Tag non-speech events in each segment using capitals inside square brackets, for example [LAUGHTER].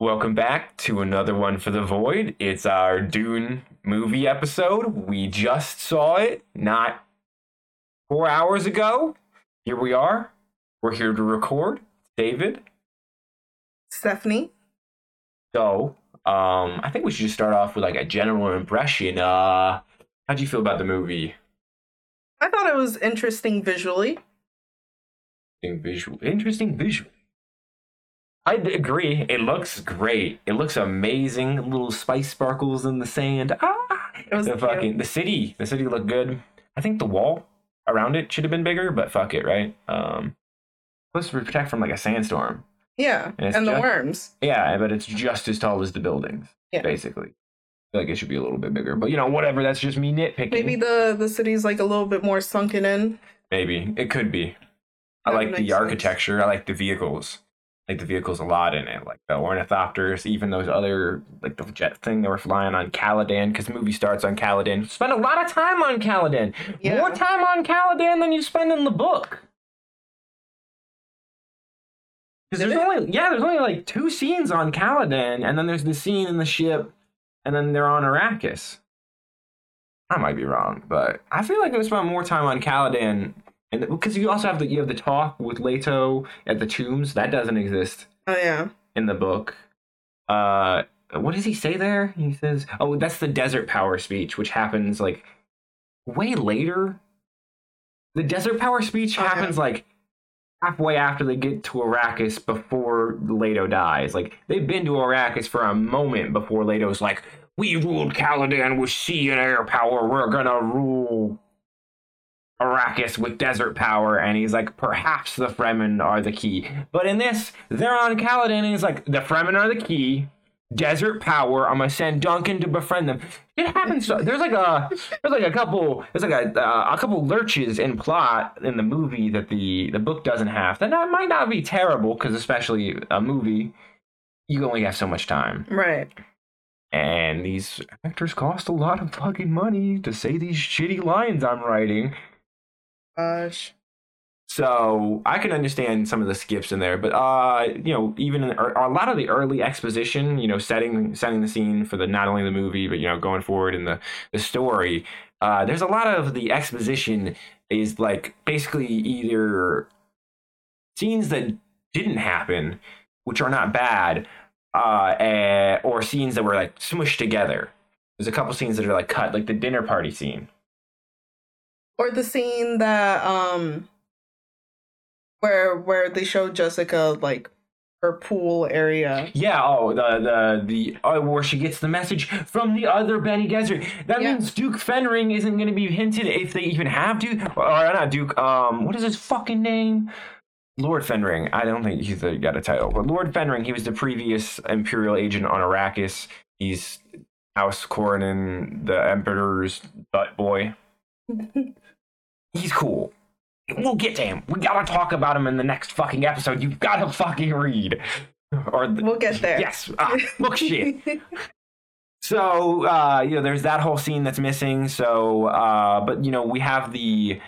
Welcome back to another one for the Void. It's our Dune movie episode. We just saw it not four hours ago. Here we are. We're here to record. David. Stephanie. So, um, I think we should just start off with like a general impression. Uh, how'd you feel about the movie? I thought it was interesting visually. Interesting visual. Interesting visual. I agree. It looks great. It looks amazing. Little spice sparkles in the sand. Ah, It was the cute. fucking the city. The city looked good. I think the wall around it should have been bigger, but fuck it, right? Um, supposed to protect from like a sandstorm. Yeah, And and, the just- worms. Yeah, but it's just as tall as the buildings. Yeah. basically. I feel like it should be a little bit bigger, but you know, whatever. That's just me nitpicking. Maybe the the city's like a little bit more sunken in. Maybe it could be. I like the sense. architecture. I like the vehicles. Like the vehicles a lot in it, like the ornithopters, even those other like the jet thing they were flying on Caladan. Because the movie starts on Caladan. Spend a lot of time on Caladan. Yeah. More time on Caladan than you spend in the book. Because there's it? only yeah, there's only like two scenes on Caladan, and then there's the scene in the ship, and then they're on Arrakis. I might be wrong, but I feel like I spent more time on Caladan, and because you also have the you have the talk with Leto at the tombs that doesn't exist Oh yeah. in the book. Uh, what does he say there? He says, "Oh, that's the desert power speech, which happens like way later." The desert power speech Okay. happens like halfway after they get to Arrakis before Leto dies. Like they've been to Arrakis for a moment before Leto's like, "We ruled Caladan with sea and air power. We're gonna rule." Arrakis with desert power, and he's like, perhaps the Fremen are the key. But in this, they're on Caladan, and he's like, the Fremen are the key. Desert power. I'm gonna send Duncan to befriend them. It happens. There's like a there's like a couple there's like a uh, a couple lurches in plot in the movie that the the book doesn't have. That not, might not be terrible because especially a movie, you only have so much time, Right. and these actors cost a lot of fucking money to say these shitty lines I'm writing. Gosh. So I can understand some of the skips in there, but uh, you know, even in, a lot of the early exposition, you know, setting setting the scene for the not only the movie, but you know, going forward in the the story. Uh, there's a lot of the exposition is like basically either scenes that didn't happen, which are not bad, uh, eh, or scenes that were like smushed together. There's a couple scenes that are like cut, like the dinner party scene. Or the scene that um where where they showed Jessica like her pool area. Yeah, oh, the the the oh, where she gets the message from the other Bene Gesserit. That Yeah. means Duke Fenring isn't going to be hinted if they even have Duke or, not Duke. Um, what is his fucking name? Lord Fenring. I don't think he's the, got a title, but Lord Fenring. He was the previous Imperial agent on Arrakis. He's House Corrino, the Emperor's butt boy. [LAUGHS] He's cool. We'll get to him. We gotta talk about him in the next fucking episode. You've gotta fucking read. Or the, We'll get there. Yes. Ah, look shit. So uh, you know, there's that whole scene that's missing. So, uh, but you know, we have the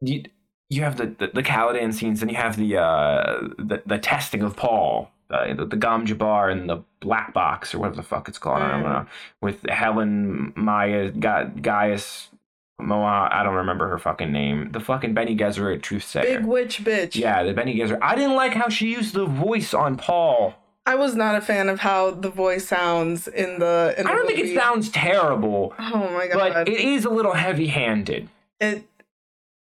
you, you have the, the the Caladan scenes, and you have the uh the, the testing of Paul, uh, the, the Gom Jabbar and the black box or whatever the fuck it's called. I don't Mm. know. With Helen Maya Ga- Gaius Moa, I don't remember her fucking name. The fucking Bene Gesserit truth sayer. Big witch bitch. Yeah, the Bene Gesserit. I didn't like how she used the voice on Paul. I was not a fan of how the voice sounds in the in the I don't think it sounds terrible, Oh my god. but it is a little heavy-handed. it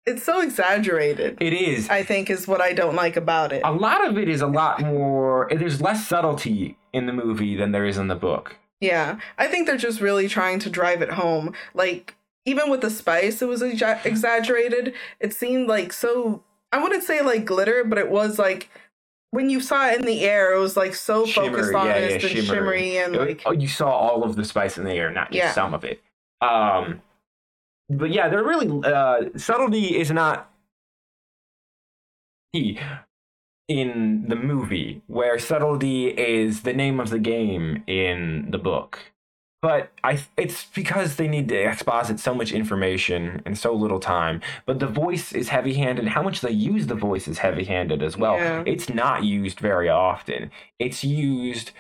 it's so exaggerated. It is. I think is what I don't like about it. A lot of it is a lot more. There's less subtlety in the movie than there is in the book. Yeah, I think they're just really trying to drive it home. Like even with the spice, it was exa- exaggerated. It seemed like so. I wouldn't say like glitter, but it was like when you saw it in the air, it was like so focused on yeah, it yeah, and shimmery. shimmery and like oh, you saw all of the spice in the air, not just Yeah. some of it. Um, but yeah, they're really uh, subtlety is not key in the movie, where subtlety is the name of the game in the book. But I it's because they need to exposit so much information in so little time. But the voice is heavy-handed. How much they use the voice is heavy-handed as well. Yeah. It's not used very often. It's used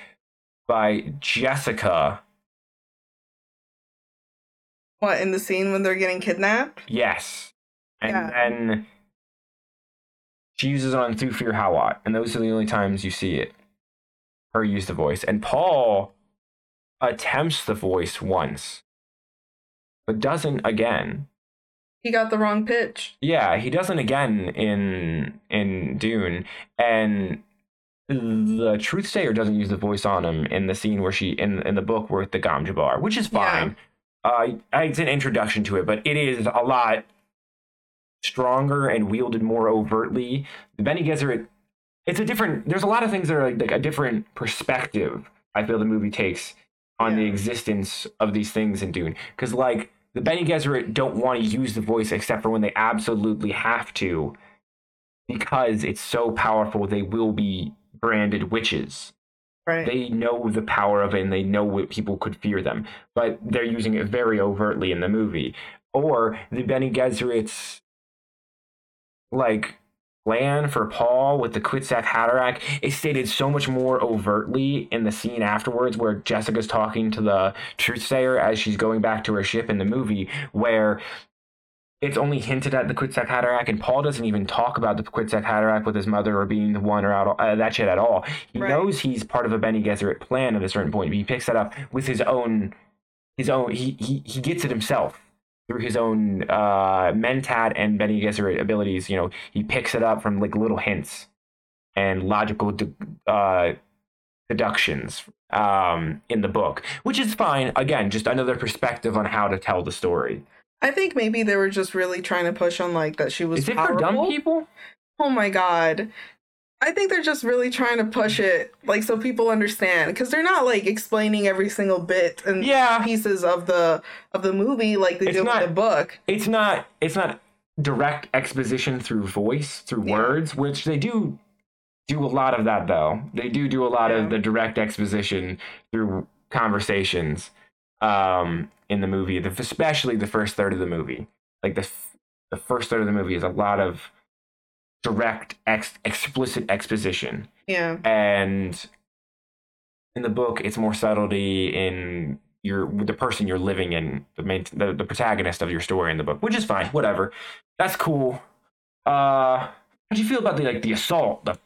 by Jessica. What in the scene when they're getting kidnapped? Yes, and Yeah. then she uses it on Thufir Hawat, and those are the only times you see it. Her use the voice, and Paul attempts the voice once, but doesn't again. He got the wrong pitch. Yeah, he doesn't again in in Dune, and the Truth Sayer doesn't use the voice on him in the scene where she in in the book with the Gom Jabbar, which is Yeah. fine. Uh, it's an introduction to it, but it is a lot stronger and wielded more overtly. The Bene Gesserit, it's a different. There's a lot of things that are like, like a different perspective. I feel the movie takes on the existence of these things in Dune, because like the Bene Gesserit don't want to use the voice except for when they absolutely have to, because it's so powerful. They will be branded witches Right. they know the power of it and they know what people could fear them, but they're using it very overtly in the movie. Or the Bene Gesserit's like plan for Paul with the Kwisatz Haderach is stated so much more overtly in the scene afterwards where Jessica's talking to the truth sayer as she's going back to her ship in the movie where it's only hinted at the Kwisatz Haderach, and Paul doesn't even talk about the Kwisatz Haderach with his mother or being the one or out uh, that shit at all. He Right. knows he's part of a Bene Gesserit plan at a certain point, but he picks that up with his own, his own. He he he gets it himself through his own uh, Mentat and Bene Gesserit abilities. You know, he picks it up from like little hints and logical de- uh, deductions um, in the book, which is fine. Again, just another perspective on how to tell the story. I think maybe they were just really trying to push on like that she was Is it powerful. for dumb people? Oh my god. I think they're just really trying to push it like so people understand because they're not like explaining every single bit and Yeah. pieces of the of the movie like they It's did not- with the book. It's not. It's not direct exposition through voice, through Yeah. words, which they do do a lot of that though. They do do a lot Yeah. of the direct exposition through conversations um, in the movie, especially the first third of the movie. Like the f- the first third of the movie is a lot of direct, ex- explicit exposition. Yeah. and in the book it's more subtlety in your the person you're living in the main the, the protagonist of your story in the book which is fine whatever. That's cool. Uh how do you feel about the like the assault the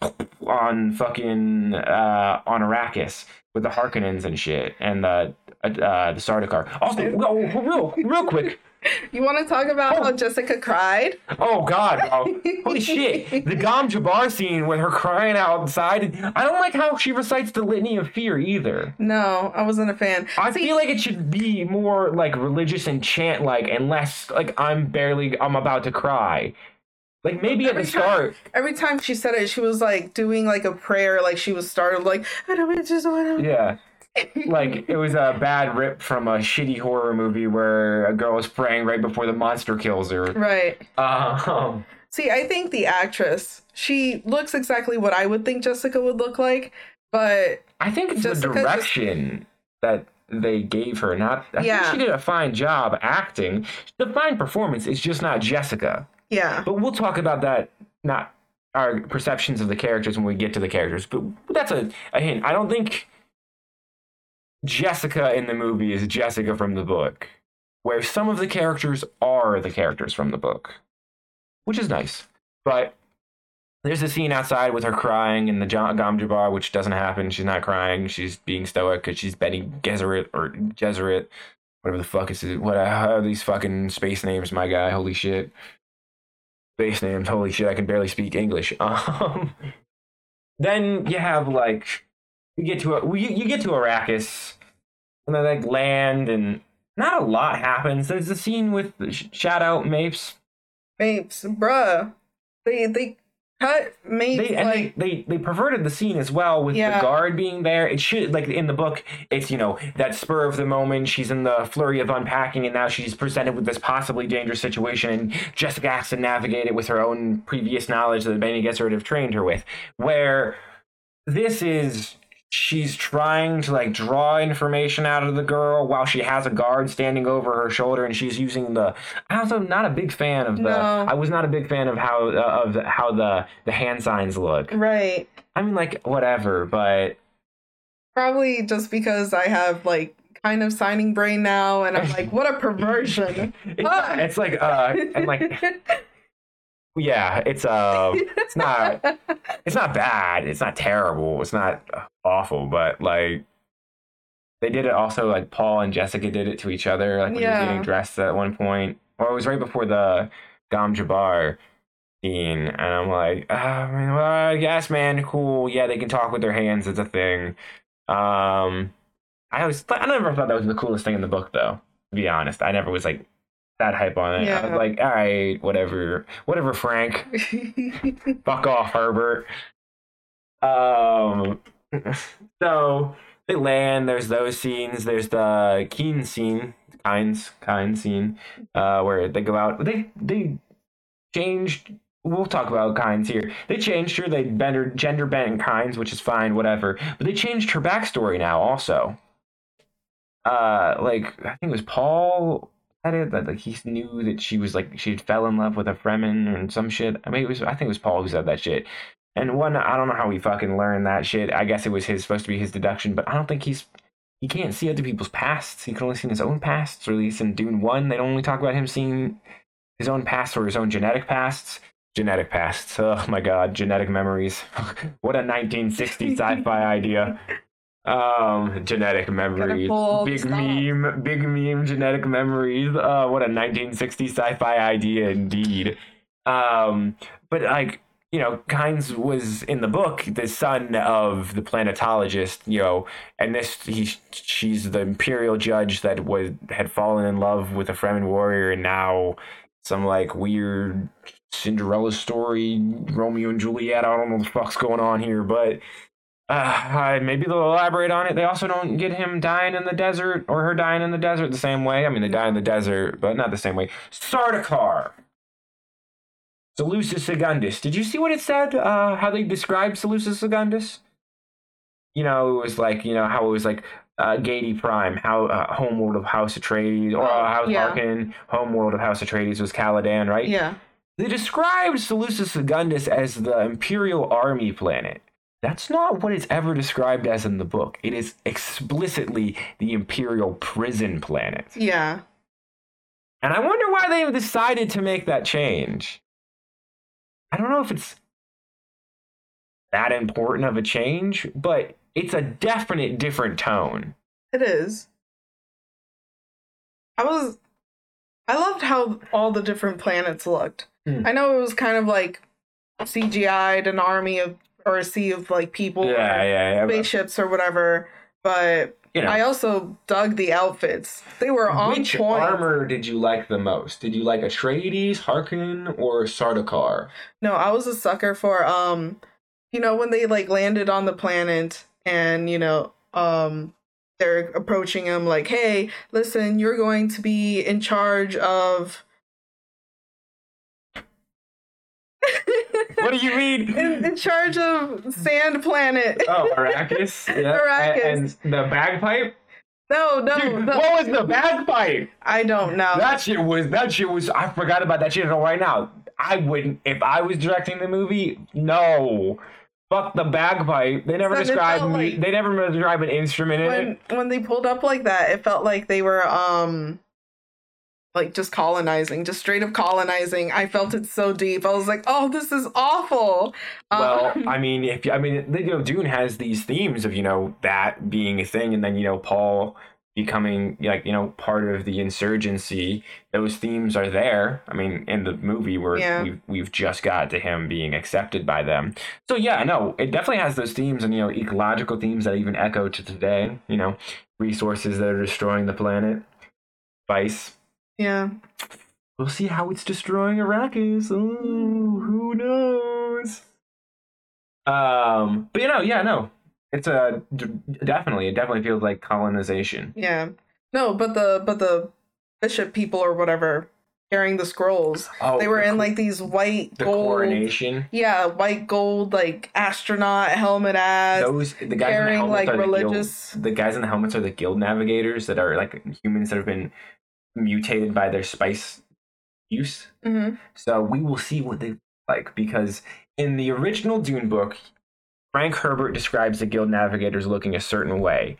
on fucking uh on Arrakis with the Harkonnens and shit and the uh the Sardaukar? Also oh, real real quick [LAUGHS] You want to talk about Oh. how Jessica cried? Oh God! Oh, [LAUGHS] holy shit! The Gom Jabbar scene with her crying outside. I don't like how she recites the litany of fear either. No, I wasn't a fan. I See, feel like it should be more like religious and chant like, and less like I'm barely I'm about to cry. Like maybe at the time- start. every time she said it, she was like doing like a prayer, like she was startled, like I don't just want to. Yeah. Like it was a bad rip from a shitty horror movie where a girl is praying right before the monster kills her. Right. Um, See, I think the actress, she looks exactly what I would think Jessica would look like, but I think it's Jessica the just- direction that they gave her. Not, I Yeah. think she did a fine job acting. The fine performance is just not Jessica. yeah. But we'll talk about that. Not our perceptions of the characters when we get to the characters. But that's a, a hint. I don't think Jessica in the movie is Jessica from the book, where some of the characters are the characters from the book, which is nice. But there's a scene outside with her crying in the Jo- Gom Jabbar, which doesn't happen. She's not crying. She's being stoic because she's Bene Gesserit or Gesserit, whatever the fuck is it. What are these fucking space names, my guy? Holy shit. Space names. Holy shit, I can barely speak English. [LAUGHS] Um, then you have like you get to a, you, you get to Arrakis, and they like land, and not a lot happens. There's a scene with Sh- shout out Mapes. Mapes, bruh. They they cut Mapes They and like they, they they perverted the scene as well with Yeah. the guard being there. It should like in the book, it's you know that spur of the moment. She's in the flurry of unpacking, and now she's presented with this possibly dangerous situation, and Jessica has to navigate it with her own previous knowledge that Bene Gesserit have trained her with. Where this is she's trying to like draw information out of the girl while she has a guard standing over her shoulder and she's using the i also not a big fan of the No. i was not a big fan of how uh, of the, how the the hand signs look Right. i mean like whatever but Probably just because I have like kind of signing brain now, and I'm like, what a perversion. [LAUGHS] it's, it's like uh and like [LAUGHS] yeah it's uh it's not [LAUGHS] it's not bad it's not terrible it's not awful but like they did it also like paul and jessica did it to each other like when he was getting dressed at one point. Or it was right before the gom jabbar scene and i'm like I mean, well, i guess man cool yeah they can talk with their hands it's a thing. Um i always i never thought that was the coolest thing in the book though to be honest. I never was like that hype on it i Yeah. was like all right whatever whatever frank [LAUGHS] Fuck off, Herbert. Um, [LAUGHS] so they land. There's those scenes. There's the Keen scene, Kynes, Kynes scene, uh, where they go out. They they changed. We'll talk about Kynes here. They changed her. They bent her gender bent Kynes, which is fine, whatever. But they changed her backstory now also. Uh, like I think it was Paul it that like he knew that she was like she fell in love with a Fremen and some shit. I mean, it was I think it was Paul who said that shit. And one, I don't know how he fucking learned that shit. I guess it was his supposed to be his deduction, but I don't think he's he can't see other people's pasts. He can only see his own pasts. Or at least in Dune One, they only talk about him seeing his own past or his own genetic pasts. Genetic pasts. Oh my god, genetic memories. [LAUGHS] what a 1960s sci-fi idea. [LAUGHS] Um, genetic memories. pull all the Big meme, big meme, genetic memories. Uh, what a 1960s sci-fi idea indeed. Um, but like you know, Kynes was in the book the son of the planetologist, you know, and this he she's the imperial judge that was had fallen in love with a Fremen warrior, and now some like weird Cinderella story, Romeo and Juliet. I don't know what the fuck's going on here, but uh, maybe they'll elaborate on it. They also don't get him dying in the desert or her dying in the desert the same way. I mean, they die in the desert, but not the same way. Sardaukar. Salusa Secundus. Did you see what it said? Uh, how they described Salusa Secundus? You know, it was like, you know, how it was like uh, Giedi Prime, how uh, homeworld of House Atreides, or uh, House yeah. Harkonnen, homeworld of House Atreides was Caladan, right? yeah. They described Salusa Secundus as the Imperial Army planet. That's not what it's ever described as in the book. It is explicitly the Imperial prison planet. Yeah. And I wonder why they decided to make that change. I don't know if it's that important of a change, but it's a definite different tone. It is. I was I loved how all the different planets looked. Hmm. I know it was kind of like CGI'd an army of or a sea of like people Yeah, or yeah, yeah. spaceships or whatever, but You know, I also dug the outfits. They were on which point. armor did you like the most? Did you like Atreides, Harkonnen, or Sardaukar? No, I was a sucker for um you know when they like landed on the planet and you know um they're approaching him like, "Hey, listen, you're going to be in charge of [LAUGHS] What do you mean? [LAUGHS] in, in charge of Sand Planet. Oh, Arrakis. [LAUGHS] Yeah. Arrakis. And, and the bagpipe. no, no, Dude, no. what was the bagpipe? I don't know. That shit was. That shit was. I forgot about that shit until right now. I wouldn't if I was directing the movie. No. Fuck the bagpipe. They never described me. like- they never describe an instrument in it. when when they pulled up like that, it felt like they were um like just colonizing, just straight up colonizing. I felt it so deep. I was like, "Oh, this is awful." Well, Um, I mean, if you- I mean, you know, Dune has these themes of you know that being a thing, and then you know Paul becoming like you know part of the insurgency. Those themes are there. I mean, in the movie where Yeah. we've we've just got to him being accepted by them. So yeah, no, it definitely has those themes and you know ecological themes that even echo to today. You know, resources that are destroying the planet. Vice. Yeah. We'll see how it's destroying Arrakis. Ooh, who knows? Um, but you know, yeah, no, it's a definitely. It definitely feels like colonization. Yeah. No, but the but the bishop people or whatever, carrying the scrolls. Oh, they were the in like these white the gold. coronation. Yeah, white gold like astronaut helmet ads. Those the guys in the helmets like, are the guild, the guys in the helmets are the guild navigators that are like humans that have been mutated by their spice use. hmm So we will see what they look like because in the original Dune book, Frank Herbert describes the guild navigators looking a certain way.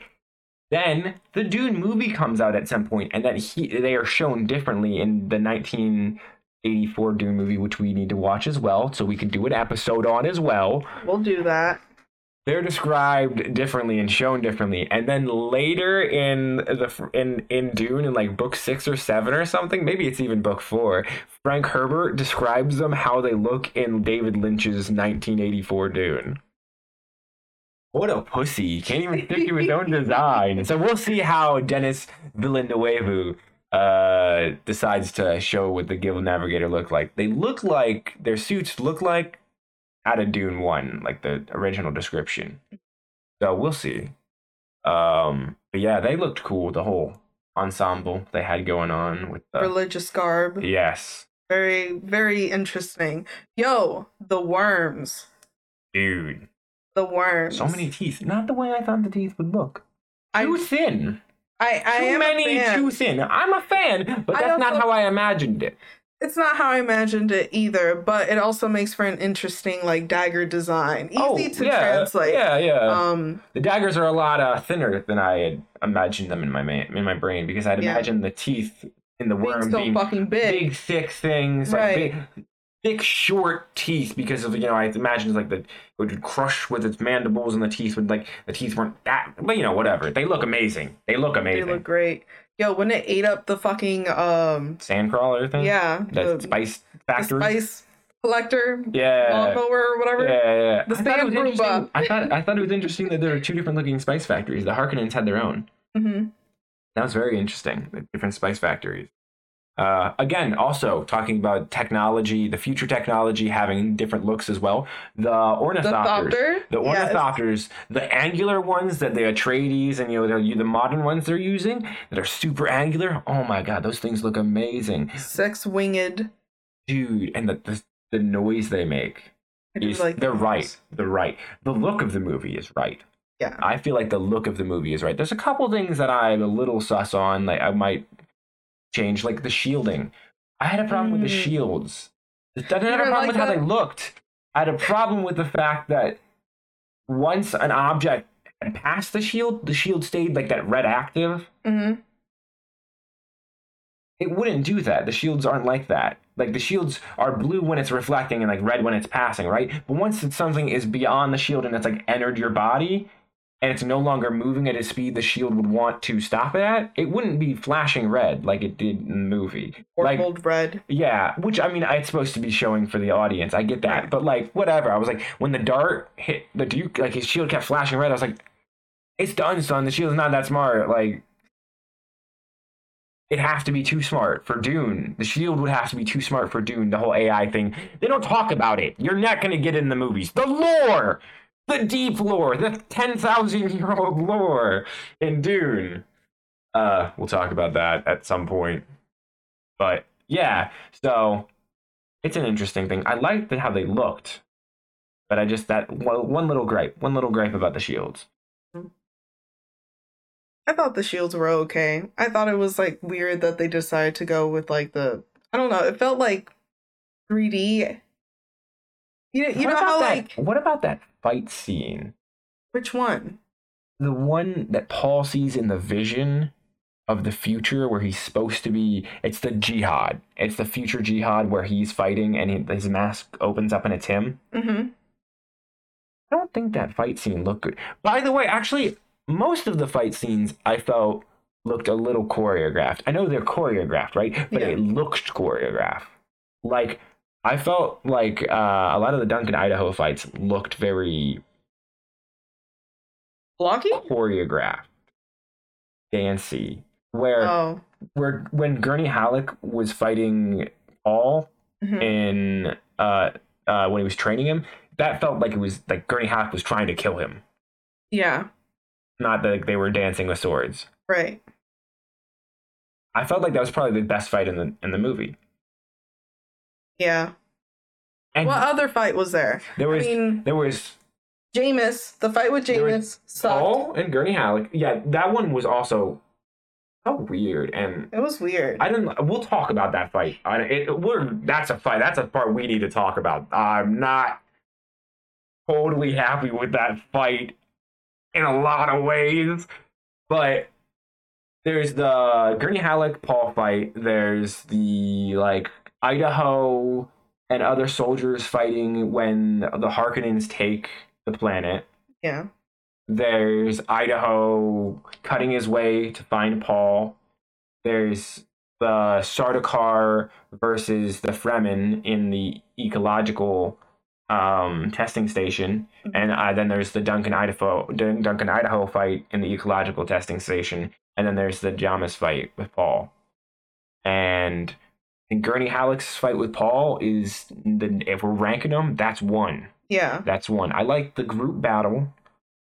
Then the Dune movie comes out at some point, and that he they are shown differently in the 1984 Dune movie, which we need to watch as well, so we could do an episode on as well We'll do that. They're described differently and shown differently. And then later in the in in dune in like book six or seven or something maybe it's even book four frank herbert describes them how they look in david lynch's 1984 dune. What a pussy. Can't even stick to his own [LAUGHS] design. So we'll see how denis villeneuve uh decides to show what the guild navigator look like. They look like their suits look like out of Dune One, like the original description. So we'll see. Um, but yeah, they looked cool. The whole ensemble they had going on with the Religious garb. yes, Very, very interesting. Yo, the worms. dude, The worms. so many teeth. Not the way I thought the teeth would look. I- Too thin. I, I Too am many. Too thin. I'm a fan, but I that's not how I imagined it. It's not how I imagined it either, but it also makes for an interesting like dagger design. Easy to Oh, yeah, translate. Yeah, yeah. Um The daggers are a lot uh, thinner than I had imagined them in my ma- in my brain because I'd Yeah. imagined the teeth in the worm being so being fucking big. big, thick things, Right. like big, thick, short teeth. Because of you know, I imagined like the it would crush with its mandibles, and the teeth would like the teeth weren't that. But you know, whatever. They look amazing. They look amazing. They look great. Yo, when it ate up the fucking um Sandcrawler thing. yeah, That the, spice the spice collector yeah. lawnmower or whatever. Yeah, yeah. The I thought it was Sand Roomba. interesting- I thought I thought it was interesting that there are two different looking spice factories. The Harkonnens had their own. Mm-hmm. That was very interesting. The different spice factories. Uh, again, also talking about technology, the future technology having different looks as well. The The ornithopters, thopter. the Yes. ornithopters, the angular ones that the Atreides and you know the, the modern ones they're using that are super angular. Oh my god, those things look amazing, Sex winged. dude! And the the, the noise they make is like they're those. right. They're right. The look of the movie is right. Yeah. I feel like the look of the movie is right. There's a couple things that I'm a little sus on. Like I might change, like the shielding. I had a problem with the Mm. shields. I didn't have a problem like with how they looked. I had a problem with the fact that once an object had passed the shield, the shield stayed like that red active. hmm It wouldn't do that. The shields aren't like that. Like the shields are blue when it's reflecting and like red when it's passing, right? But once it's something is beyond the shield and it's like entered your body and it's no longer moving at a speed the shield would want to stop it at, it wouldn't be flashing red like it did in the movie. Or Like- gold red. Yeah, which I mean, it's supposed to be showing for the audience. I get that, Right. but like, whatever. I was like, when the dart hit the Duke, like his shield kept flashing red. I was like, it's done, son. The shield's not that smart. Like, it have to be too smart for Dune. The shield would have to be too smart for Dune. The whole AI thing. They don't talk about it. You're not gonna get it in the movies. The lore, the deep lore, the ten thousand year old lore in Dune. Uh, we'll talk about that at some point. But yeah, so it's an interesting thing. I liked how they looked, but I just that one little gripe, one little gripe about the shields. I thought the shields were okay. I thought it was like weird that they decided to go with like the I don't know, it felt like 3D. You know, you know how that, like what about that fight scene? which one? The one that Paul sees in the vision of the future where he's supposed to be it's the jihad. It's the future jihad where he's fighting and he, his mask opens up and it's him. Mm-hmm. I don't think that fight scene looked good. By the way, actually, most of the fight scenes I felt looked a little choreographed. I know they're choreographed, right? But Yeah. it looked choreographed. Like I felt like uh, a lot of the Duncan Idaho fights looked very Blocky? choreographed, fancy. Where Oh. where when Gurney Halleck was fighting Paul mhm. in uh uh when he was training him, that felt like it was like Gurney Halleck was trying to kill him. Yeah, not that they were dancing with swords. right. I felt like that was probably the best fight in the in the movie. Yeah. And What other fight was there? there was I mean, there was Jamis. The fight with Jamis sucked. Paul and Gurney Halleck. Yeah, that one was also so weird, and It was weird. I didn't. We'll talk about that fight. I, it, we're that's a fight. That's a part we need to talk about. I'm not totally happy with that fight in a lot of ways, but there's the Gurney Halleck Paul fight. There's the like Idaho and other soldiers fighting when the Harkonnens take the planet yeah. there's Idaho cutting his way to find Paul. There's the Sardaukar versus the Fremen in the ecological um, testing station, and uh, then there's the Duncan Idaho Dun- Duncan Idaho fight in the ecological testing station, and then there's the Jamis fight with Paul. And I think Gurney Halleck's fight with Paul is the if we're ranking them, that's one. Yeah. That's one. I like the group battle,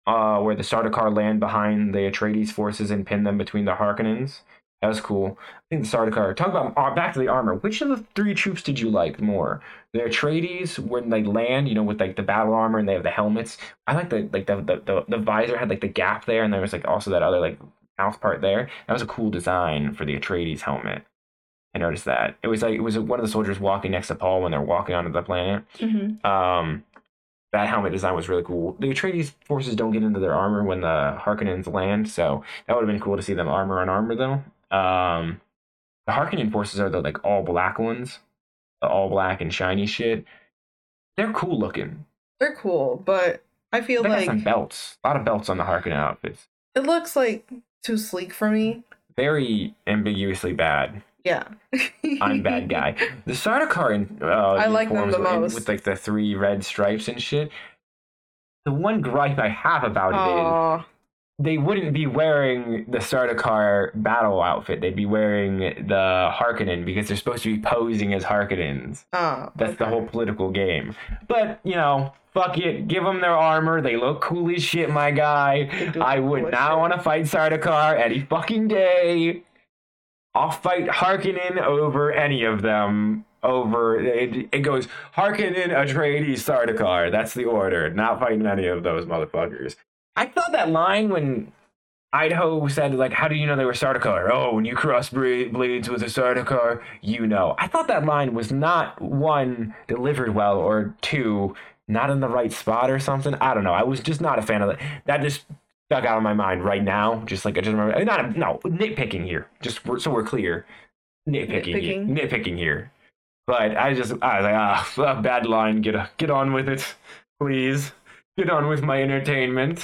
uh, where the Sardaukar land behind the Atreides forces and pin them between the Harkonnens. That was cool. I think the Sardaukar. Talk about uh, back to the armor. Which of the three troops did you like more? The Atreides when they land, you know, with like the battle armor and they have the helmets. I like the like the the, the, the visor had like the gap there, and there was like also that other like mouth part there. That was a cool design for the Atreides helmet. I noticed that it was like it was one of the soldiers walking next to Paul when they're walking onto the planet. hmm Um, that helmet design was really cool. The Atreides forces don't get into their armor when the Harkonnens land, so that would have been cool to see them armor on armor though. Um, the Harkonnen forces are the like all black ones, the all black and shiny shit. They're cool looking. They're cool, but I feel They like some belts, a lot of belts on the Harkonnen outfits. it looks like too sleek for me. Very ambiguously bad. Yeah. I'm bad [LAUGHS] guy. The Sardaukar in uh, I like them the most. with like the three red stripes and shit. The one gripe I have about it is they wouldn't be wearing the Sardaukar battle outfit. They'd be wearing the Harkonnen because they're supposed to be posing as Harkonnens. Oh, That's the whole political game. But, you know, fuck it. Give them their armor. They look cool as shit, my guy. I would not want to fight Sardaukar any fucking day. I'll fight Harkonnen over any of them. Over it, it goes Harkonnen, Atreides, Sardaukar. That's the order. Not fighting any of those motherfuckers. I thought that line when Idaho said like, "How do you know they were Sardaukar?" Oh, when you cross blades with a Sardaukar, you know. I thought that line was not one delivered well, or two not in the right spot or something. I don't know. I was just not a fan of that. That just stuck out of my mind right now. Just like I just remember, not no nitpicking here. Just so we're clear, nitpicking, here, Nitpicking. nitpicking here. But I just I was like, ah, bad line. Get a, get on with it, please. Get on with my entertainment.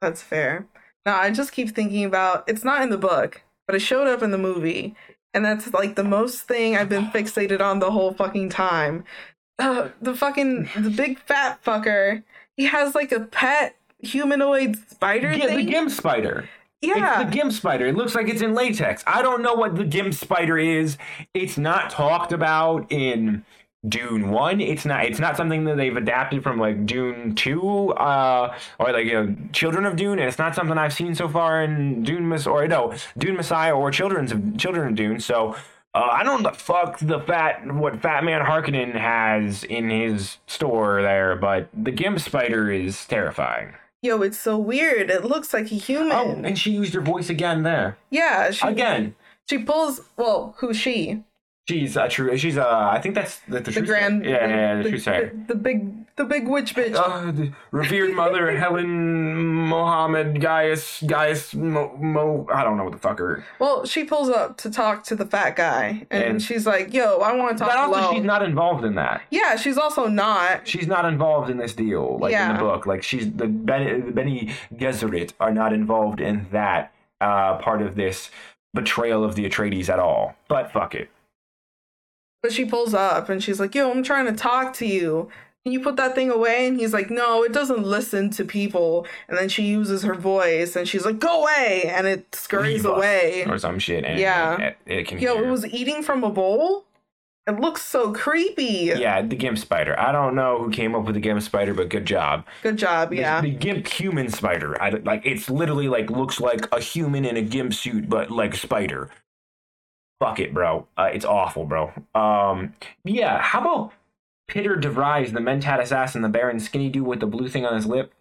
That's fair. No, I just keep thinking about it's not in the book, but it showed up in the movie. And that's like the most thing I've been fixated on the whole fucking time. Uh, the fucking the big fat fucker. He has like a pet humanoid spider Yeah, the thing. gimp spider. yeah. It's the gimp spider. It looks like it's in latex. I don't know what the gimp spider is. It's not talked about in Dune One. It's not. It's not something that they've adapted from like Dune Two, uh, or like you know, Children of Dune. And it's not something I've seen so far in Dune Mess or no Dune Messiah or Children's of Children of Dune. So. Uh, I don't know the fuck the fat what Fat Man Harkonnen has in his store there, but the gimp spider is terrifying. Yo, it's so weird. It looks like a oh, human. Oh, and she used her voice again there. yeah, she Again, she pulls well, who's she? She's a true. She's a. I think that's the, the, The true grand Yeah, yeah, yeah, the, the, true say. the, the big the big witch bitch. Uh, the revered mother [LAUGHS] Helen Mohammed Gaius Gaius Mo, Mo I don't know what the fuck her. Well, she pulls up to talk to the fat guy, and, And- she's like, "Yo, I want to talk." But also, alone." she's not involved in that. yeah, she's also not. She's not involved in this deal, like in the book. Like she's the Bene, the Bene Gesserit are not involved in that uh, part of this betrayal of the Atreides at all. But fuck it. But she pulls up, and she's like, "Yo, I'm trying to talk to you. Can you put that thing away?" And he's like, "No, it doesn't listen to people." And then she uses her voice, and she's like, "Go away!" And it scurries away. or some shit. And Yeah. it, it can. Yo, hear. it was eating from a bowl. It looks so creepy. Yeah, the gimp spider. I don't know who came up with the gimp spider, but good job. Good job. Yeah. The, gimp human spider. I like it's literally like looks like a human in a gimp suit, but like a spider. Fuck it, bro. Uh, it's awful, bro. Um, yeah. How about Piter De Vries, the Mentat assassin, the Baron skinny dude with the blue thing on his lip?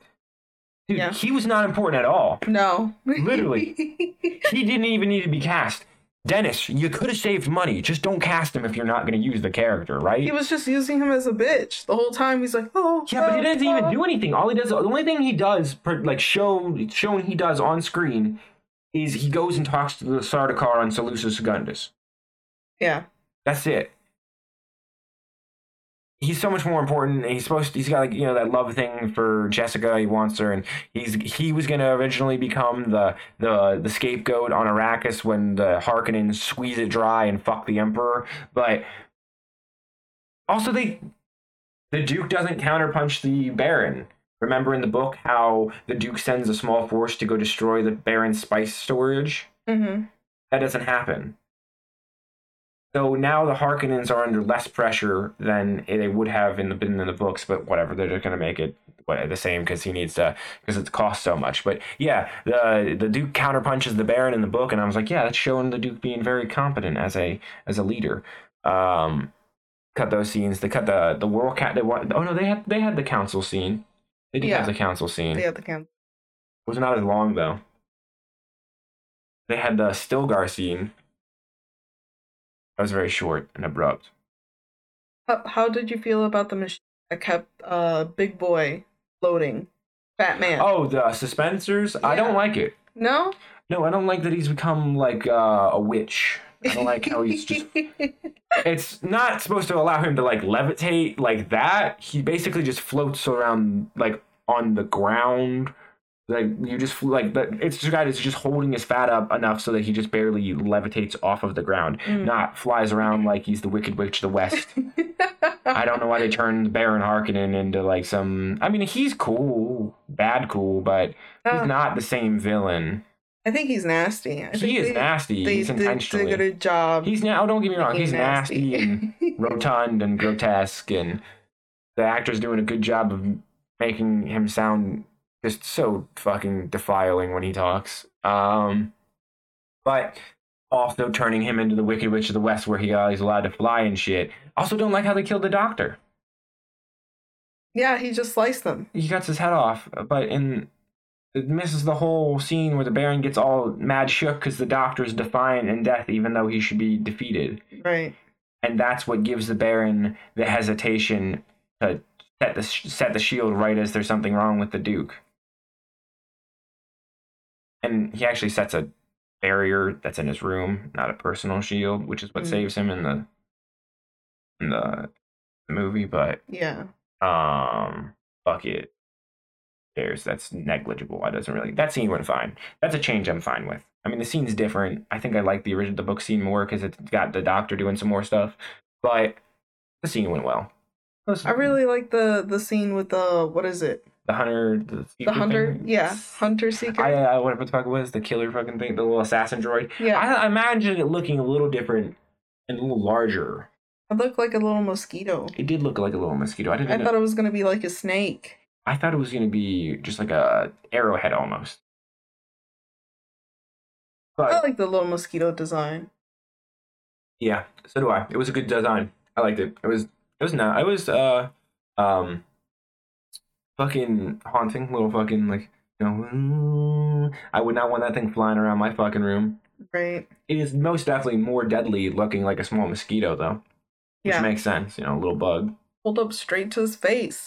Dude, Yeah. he was not important at all. No. Literally. [LAUGHS] He didn't even need to be cast. Denis, you could have saved money. Just don't cast him if you're not going to use the character, right? he was just using him as a bitch the whole time. He's like, oh. Yeah, but he oh, doesn't even oh." do anything. All he does, the only thing he does, like show, showing he does on screen, is he goes and talks to the Sardaukar on Salusa Secundus. Yeah. That's it. He's so much more important. He's supposed. To, he's got like you know that love thing for Jessica. He wants her, and he's he was gonna originally become the the the scapegoat on Arrakis when the Harkonnen squeeze it dry and fuck the Emperor. But also, they the Duke doesn't counterpunch the Baron. Remember in the book how the Duke sends a small force to go destroy the Baron's spice storage? Mm-hmm. That doesn't happen. So now the Harkonnens are under less pressure than they would have in the been in the books, but whatever, they're just gonna make it the same because he needs to because it costs so much. But yeah, the the Duke counterpunches the Baron in the book, and I was like, yeah, that's showing the Duke being very competent as a as a leader. Um, cut those scenes. They cut the the world cat. They want. Oh no, they had they had the council scene. They did Yeah. have the council scene. They have the camp. It was not as long though. They had the Stilgar scene. That was very short and abrupt. How, how did you feel about the machine that kept uh Big Boy floating? Fat man. Oh, the suspensors. I don't like it. no. No, I don't like that he's become like uh, a witch. I don't like how he's just. [LAUGHS] It's not supposed to allow him to like levitate like that. He basically just floats around like on the ground. Like you just like that. It's just guy that's just holding his fat up enough so that he just barely levitates off of the ground, Mm. not flies around like he's the Wicked Witch of the West. [LAUGHS] I don't know why they turned Baron Harkonnen into like some. I mean, he's cool, bad cool, but Uh, he's not the same villain. I think he's nasty. I think He is they, nasty. They he's did, did intentionally. a good job. He's now. Don't get me wrong. He's nasty and [LAUGHS] rotund and grotesque, and the actor's doing a good job of making him sound just so fucking defiling when he talks. Um, but also turning him into the Wicked Witch of the West, where he uh, he's allowed to fly and shit. Also, don't like how they killed the Doctor. yeah, he just sliced them. he cuts his head off, but in it misses the whole scene where the Baron gets all mad shook because the Doctor is defiant in death, even though he should be defeated, Right. and that's what gives the Baron the hesitation to set the set the shield right as there's something wrong with the Duke, and he actually sets a barrier that's in his room, not a personal shield, which is what Mm. saves him in the in the movie, but Yeah. um fuck it there's that's negligible i doesn't really that scene went fine that's a change i'm fine with i mean the scene's different i think i like the original the book scene more because it's got the doctor doing some more stuff but the scene went well I really like the the scene with the what is it? the hunter the, The hunter. thing? Yeah, hunter seeker. I, I whatever the fuck it was the killer fucking thing the little assassin droid yeah, I, I imagine it looking a little different and a little larger it looked like a little mosquito. it did look like a little mosquito i didn't I know- thought it was gonna be like a snake. I thought it was going to be just like a arrowhead almost. But I like the little mosquito design. yeah, so do I. It was a good design. I liked it. It was it was not. It was uh um fucking haunting little fucking like you know I would not want that thing flying around my fucking room. Right. It is most definitely more deadly looking like a small mosquito though, which Yeah. makes sense. You know, a little bug. Pulled up straight to his face.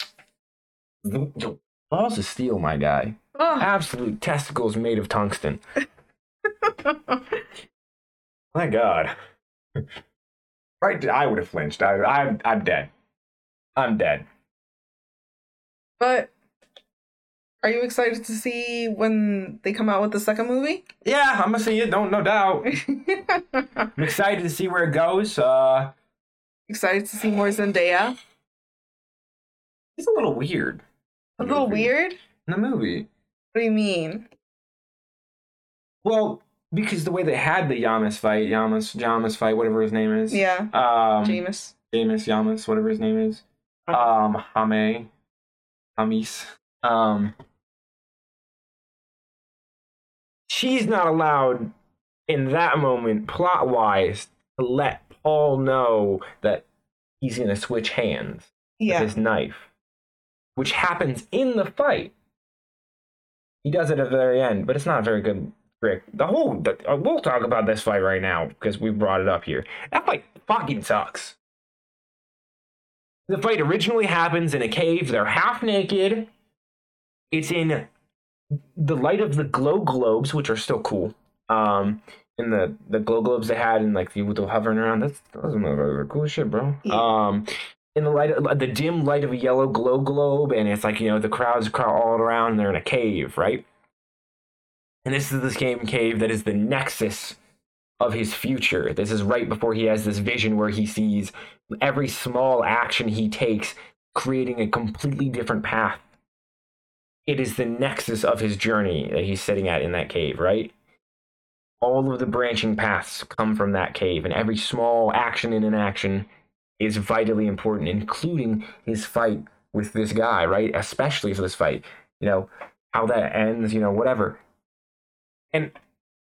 Balls of steel, my guy. Oh. Absolute testicles made of tungsten. [LAUGHS] My God. Right, I would have flinched. I, I, I'm dead. I'm dead. but are you excited to see when they come out with the second movie? Yeah, I'm gonna see it. Don't no doubt. [LAUGHS] I'm excited to see where it goes. Uh, excited to see more Zendaya. it's a little weird. A little weird. in the movie. What do you mean? Well, because the way they had the Yamas fight, Yamas, Jamas fight, whatever his name is. Yeah, Um, Jameis. Jamis Yamas, whatever his name is. Um, Hame, Hamis. Um, she's not allowed in that moment, plot wise, to let Paul know that he's going to switch hands Yeah. with his knife, which happens in the fight. He does it at the very end, but it's not a very good trick. The whole, the, uh, we'll talk about this fight right now because we brought it up here. That fight fucking sucks. The fight originally happens in a cave. They're half naked. It's in the light of the glow globes, which are still cool. Um, in the the glow globes they had and like the with the hovering around. That's those are cool as shit, bro. Yeah. Um, in the light, of, uh, the dim light of a yellow glow globe, and it's like you know the crowds crowd all around. And they're in a cave, right? And this is the same cave that is the nexus of his future. This is right before he has this vision where he sees every small action he takes creating a completely different path. It is the nexus of his journey that he's sitting at in that cave, right? All of the branching paths come from that cave, and every small action and inaction is vitally important, including his fight with this guy, right? Especially for this fight. You know, how that ends, you know, whatever. And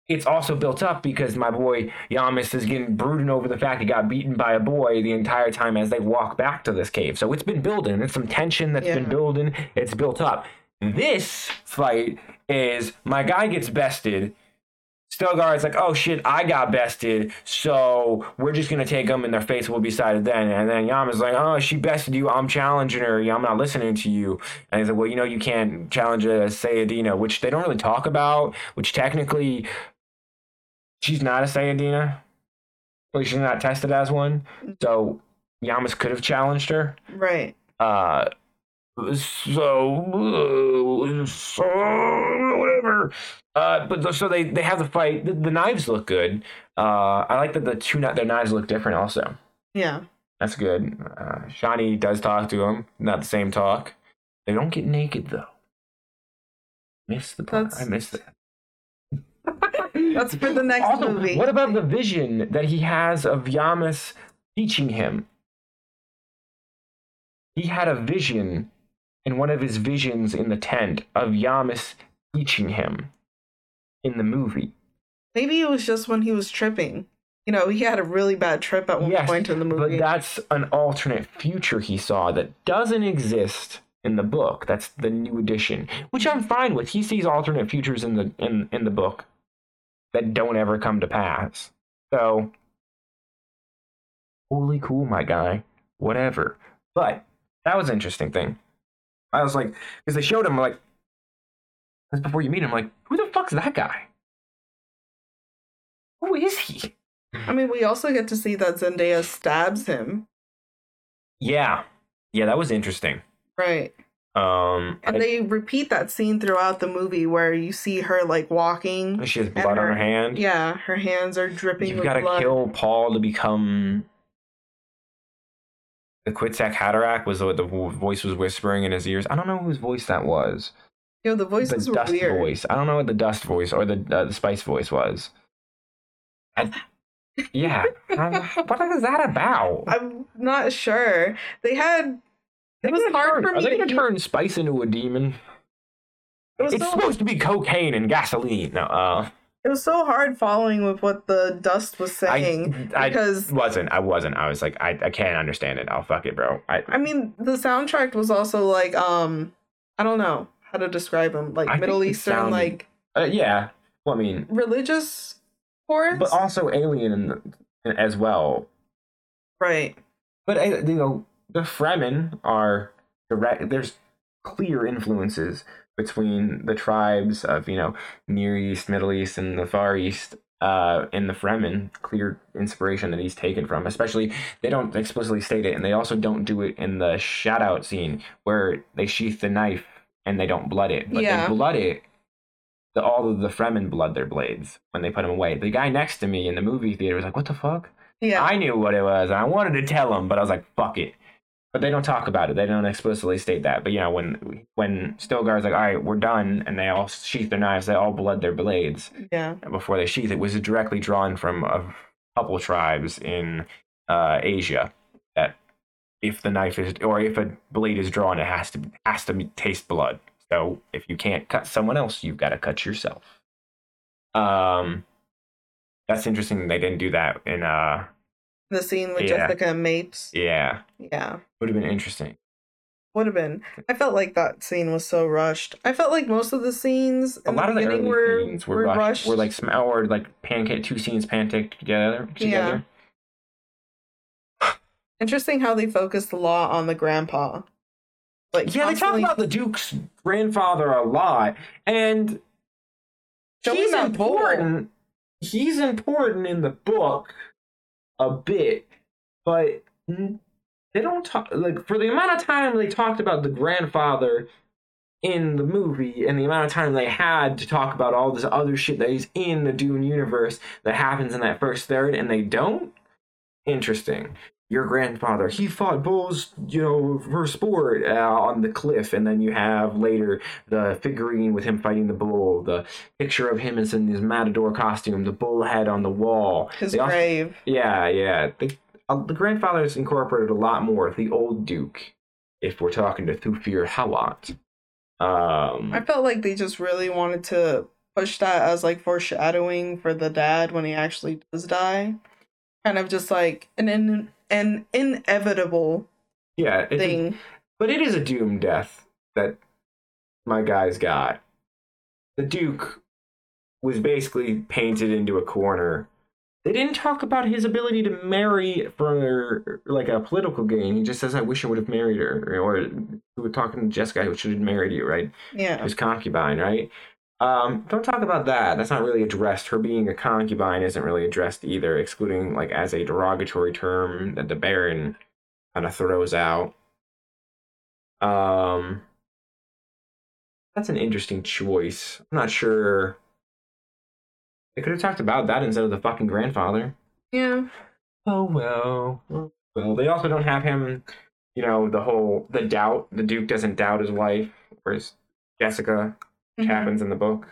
it's also built up because my boy Jamis is getting brooding over the fact he got beaten by a boy the entire time as they walk back to this cave. So it's been building. It's some tension that's been building. It's built up. This fight is my guy gets bested. Stilgar's like, oh shit, I got bested, so we're just gonna take them and their face will be decided then. And then Yama's like, oh, she bested you, I'm challenging her, I'm not listening to you. And he's like, well, you know, you can't challenge a Sayyadina, which they don't really talk about, which technically she's not a Sayyadina. Or she's not tested as one. So Jamis could have challenged her. Right. Uh, so, uh, so whatever. Uh, but so they they have the fight. The, the knives look good. Uh, I like that the two their knives look different. Also, Yeah. that's good. Uh, Chani does talk to him, not the same talk. They don't get naked though. Miss the part. I miss missed that. [LAUGHS] That's for the [LAUGHS] next Also, movie. what about the vision that he has of Jamis teaching him? He had a vision in one of his visions in the tent of Jamis teaching him in the movie. Maybe it was just when he was tripping. You know, he had a really bad trip at one Yes, point in the movie. But that's an alternate future he saw that doesn't exist in the book. That's the new edition, which I'm fine with. He sees alternate futures in the in, in the book that don't ever come to pass. So holy cool, my guy. Whatever. But that was an interesting thing. I was like, because they showed him like before you meet him, like, who the fuck's that guy? Who is he? I mean, we also get to see that Zendaya stabs him. Yeah. Yeah, that was interesting. Right. Um, And I- they repeat that scene throughout the movie where you see her like walking. she has blood on her- her hand. Yeah, her hands are dripping You've got to kill Paul to become. The Haderach was what the voice was whispering in his ears. I don't know whose voice that was. Yo, the voices the were dust weird. voice. I don't know what the dust voice or the uh, the spice voice was. I, yeah, Um, [LAUGHS] what is that about? I'm not sure. They had. It was hard turn- for Are they going to turn spice into a demon? It was, It's so, supposed to be cocaine and gasoline. No, uh, it was so hard following with what the dust was saying I, I because wasn't. I wasn't. I was like, I, I can't understand it. I'll fuck it, bro. I, I mean the soundtrack was also like um I don't know how to describe them like I Middle Eastern sounded- like uh, yeah. Well, I mean, religious chorus. but also alien as well. right. But uh, you know, the Fremen are direct. There's clear influences between the tribes of you know Near East, Middle East, and the Far East. Uh, in the Fremen, clear inspiration that he's taken from. Especially, they don't explicitly state it, and they also don't do it in the shout out scene where they sheath the knife and they don't blood it, but Yeah. they blood it. The, all of the Fremen blood their blades when they put them away. The guy next to me in the movie theater was like, "What the fuck?" Yeah. I knew what it was. and I wanted to tell him, but I was like, "Fuck it." But they don't talk about it. They don't explicitly state that. But you know, when when Stilgar's like, "All right, we're done," and they all sheath their knives, they all blood their blades yeah. before they sheath. It was directly drawn from a couple tribes in uh, Asia that if the knife is or if a blade is drawn, it has to has to taste blood. So if you can't cut someone else, you've got to cut yourself. Um, that's interesting. They didn't do that in uh The scene with Yeah. Jessica and Mapes. Yeah, Yeah. would have been interesting. Would have been. I felt like that scene was so rushed. I felt like most of the scenes A lot the of the beginning early were, scenes were, were rushed, rushed. were like or like pancake two scenes pancaked together. together. Interesting how they focus the law on the grandpa. Like Yeah, they talk about the Duke's grandfather a lot, and showing he's important. He's important in the book a bit, but they don't talk like for the amount of time they talked about the grandfather in the movie and the amount of time they had to talk about all this other shit that is in the Dune universe that happens in that first third, and they don't. Interesting. Your grandfather, he fought bulls, you know, for sport uh, on the cliff, and then you have later the figurine with him fighting the bull, the picture of him is in his matador costume, the bull head on the wall. his They also- grave. yeah, yeah. The, uh, the grandfather's incorporated a lot more. The old Duke, if we're talking to Thufir Hawat. Um, I felt like they just really wanted to push that as like foreshadowing for the dad when he actually does die. Kind of just like an in, an inevitable yeah, a- thing. but it is a doom death that my guys got. The Duke was basically painted into a corner. They didn't talk about his ability to marry for like a political gain. He just says, "I wish I would have married her," or we were talking to Jessica, who should have married you, right? Yeah. his concubine, right? Um, don't talk about that. That's not really addressed. Her being a concubine isn't really addressed either, excluding like as a derogatory term that the Baron kind of throws out. Um, that's an interesting choice. I'm not sure. They could have talked about that instead of the fucking grandfather. Yeah. Oh well. Well, they also don't have him. You know the whole the doubt. The Duke doesn't doubt his wife, whereas Jessica which Mhm. happens in the book.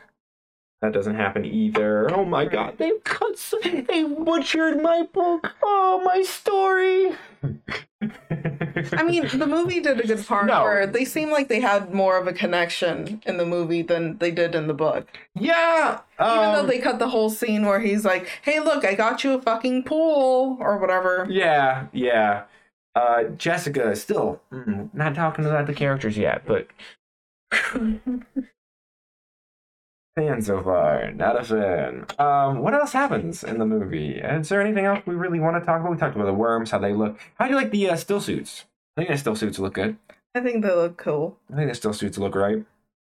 That doesn't happen either. Oh my god, they cut, they butchered my book. Oh, my story. I mean, the movie did a good [LAUGHS] part No. where they seem like they had more of a connection in the movie than they did in the book. yeah. Even though um, they cut the whole scene where he's like, "Hey, look, I got you a fucking pool" or whatever. Yeah, yeah. Uh, Jessica is still mm, not talking about the characters yet, but [LAUGHS] fan so far, not a fan. Um, what else happens in the movie? Is there anything else we really want to talk about? We talked about the worms, how they look. How do you like the uh, still suits? I think the still suits look good. I think they look cool. I think the still suits look right.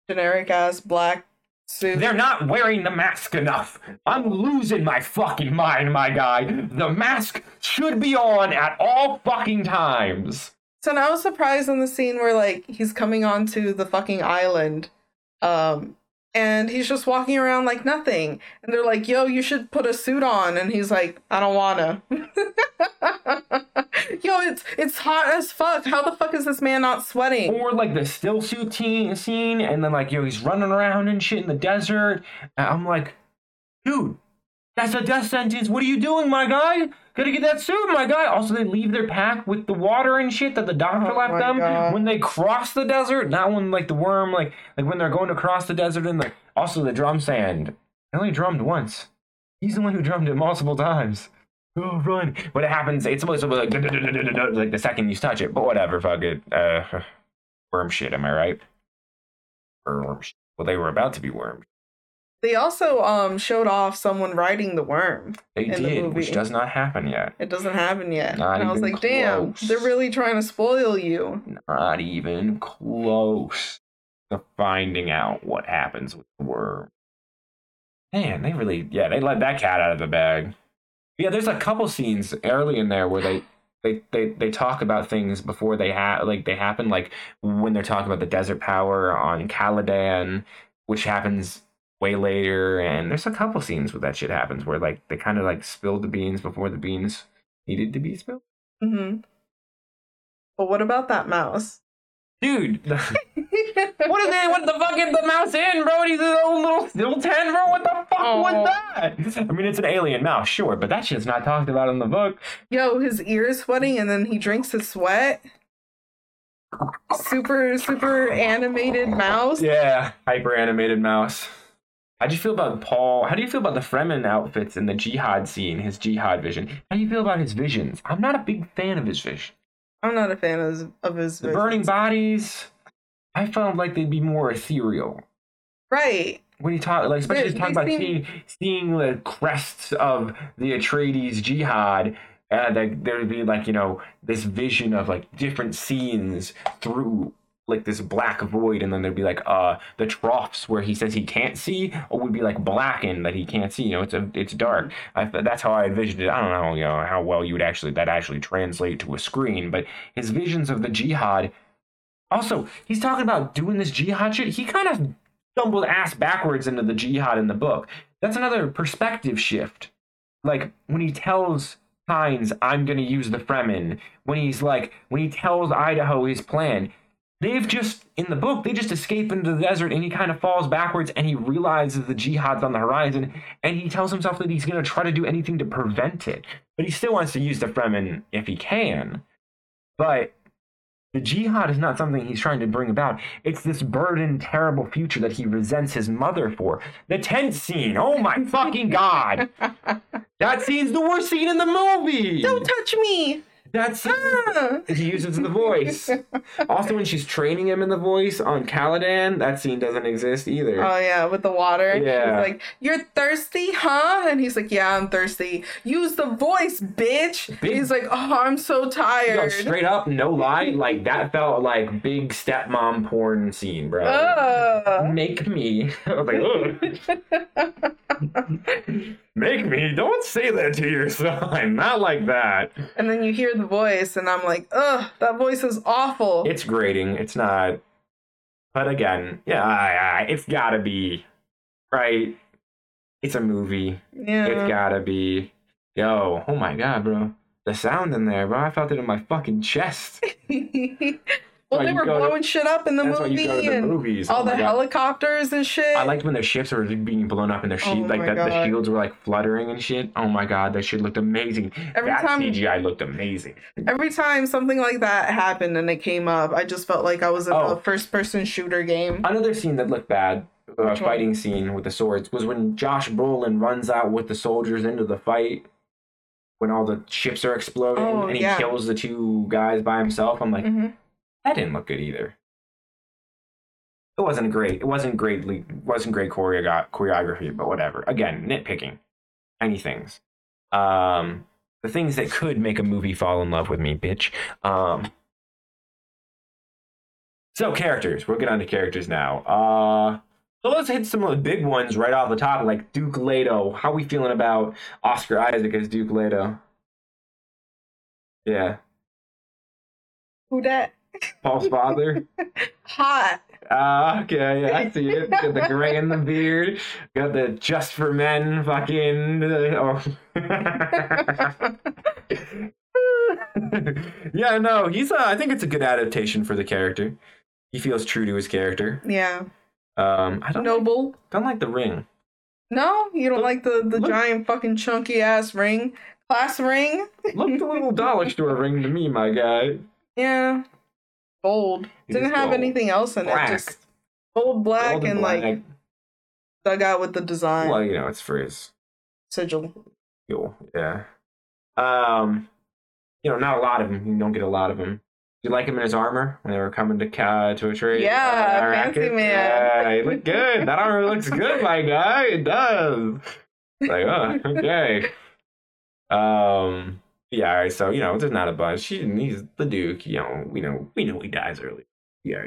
Generic ass black suit. They're not wearing the mask enough. I'm losing my fucking mind, my guy. The mask should be on at all fucking times. So now I was surprised in the scene where like he's coming onto the fucking island, um, and he's just walking around like nothing. And they're like, "Yo, you should put a suit on," and he's like, "I don't wanna." [LAUGHS] Yo, it's it's hot as fuck. How the fuck is this man not sweating? Or like the still suit teen scene, and then like yo, he's running around and shit in the desert. And I'm like, dude, that's a death sentence. What are you doing, my guy? Gotta get that suit, my guy. Also, they leave their pack with the water and shit that the doctor Oh left them God. when they cross the desert. Not when like the worm, like like when they're going to cross the desert, and like also the drum sand. They only drummed once. He's the one who drummed it multiple times. Oh, run! When it happens, it's supposed to be like, like the second you touch it, but whatever, fuck it. Uh, [LAUGHS] worm shit, am I right? Worm shit. Well, they were about to be worms. They also um showed off someone riding the worm. They In the did, which does not happen yet. It doesn't happen yet. Not and I was like, damn, they're really trying to spoil you. Not even close to finding out what happens with the worm. Man, they really, yeah, they let that cat out of the bag. Yeah, there's a couple scenes early in there where they they they, they talk about things before they ha- like they happen like when they're talking about the desert power on Caladan, which happens way later and there's a couple scenes where that shit happens where like they kind of like spilled the beans before the beans needed to be spilled. Mm-hmm. But what about that mouse? Dude, the, [LAUGHS] what is it? What the fuck is the mouse in, bro? He's his own little little ten, bro. What the fuck Aw. was that? I mean, it's an alien mouse, sure, but that shit's not talked about in the book. Yo, his ear is sweating and then he drinks his sweat. Super, super animated mouse. Yeah, hyper animated mouse. How do you feel about Paul? How do you feel about the Fremen outfits and the jihad scene, his jihad vision? How do you feel about his visions? I'm not a big fan of his vision. I'm not a fan of his, of his The visions. burning bodies, I felt like they'd be more ethereal. Right. When you talk, like especially talking about seem- seeing, seeing the crests of the Atreides jihad, uh, and like there'd be like you know this vision of like different scenes through like this black void, and then there'd be like uh the troughs where he says he can't see, or would be like blackened that he can't see. You know, it's a it's dark. I, that's how I envisioned it. I don't know, you know, how well you would actually that actually translate to a screen, but his visions of the jihad. Also, he's talking about doing this jihad shit. He kind of stumbled ass backwards into the jihad in the book. That's another perspective shift. Like when he tells Hines, I'm gonna use the Fremen, when he's like, when he tells Idaho his plan, they've just, in the book, they just escape into the desert and he kind of falls backwards and he realizes the jihad's on the horizon and he tells himself that he's gonna try to do anything to prevent it. But he still wants to use the Fremen if he can. But the jihad is not something he's trying to bring about. It's this burdened, terrible future that he resents his mother for. The tent scene. Oh my fucking god. [LAUGHS] That scene's the worst scene in the movie. Don't touch me. That scene. Ah. He uses the voice. Also, when she's training him in the voice on Caladan, that scene doesn't exist either. Oh yeah, with the water. Yeah. He's like, "You're thirsty, huh?" And he's like, "Yeah, I'm thirsty." Use the voice, bitch. He's like, "Oh, I'm so Yo, tired." straight up, no lie, like that felt like big stepmom porn scene, bro. Ugh. Make me. [LAUGHS] I was like, ugh. [LAUGHS] [LAUGHS] Make me. Don't say that to your [LAUGHS] son. Not like that. and then you hear the voice, and I'm like, "Ugh, that voice is awful." It's grating. It's not. But again, yeah, I, I, it's gotta be right. It's a movie. yeah. It's gotta be. Yo, oh my god, bro. The sound in there, bro. I felt it in my fucking chest. [LAUGHS] well, they were go to- blowing shit up in the That's why you movie, the and movies. all Oh the helicopters and shit. I liked when their ships were being blown up and their Oh like that, the shields were like fluttering and shit. Oh my god, that shit looked amazing. Every that time- CGI looked amazing. Every time something like that happened and it came up, I just felt like I was in Oh. a first-person shooter game. Another scene that looked bad, a fighting scene with the swords, was when Josh Brolin runs out with the soldiers into the fight. When all the ships are exploding Oh, and he yeah. kills the two guys by himself, I'm like, hmm that didn't look good either. It wasn't great. It wasn't greatly wasn't great choreo- choreography, but whatever. Again, nitpicking, tiny things. Um, the things that could make a movie fall in love with me, bitch. Um, so characters. We'll get on to characters now. Uh, so let's hit some of the big ones right off the top, like Duke Leto. How we feeling about Oscar Isaac as Duke Leto? Yeah, Who that? Paul's father. [LAUGHS] Hot. Ah, okay, yeah, I see it. Got the gray in the [LAUGHS] beard. Got the just for men fucking. Uh, oh. [LAUGHS] yeah, no, he's. Uh, I think it's a good adaptation for the character. He feels true to his character. Yeah. Um, I don't like, Noble. don't like the ring. No, you don't Look- like the the look- giant fucking chunky ass ring, class ring. Looked a little dollar store ring to me, my guy. Yeah. Gold. It Didn't have gold. anything else in Black. it. Just gold, black, Gold and black. like dug out with the design Well, you know, it's for his sigil. fuel. Yeah. Um, you know, not a lot of them. You don't get a lot of them. Do you like him in his armor when they were coming to uh, to a trade? Yeah, uh, fancy racket? man. Yeah, he looked good. That armor looks [LAUGHS] good, my guy. It does. Like, oh, okay. [LAUGHS] Um, yeah. So you know, there's not a bunch. He, he's the Duke. You know, we know we know he dies early. Yeah.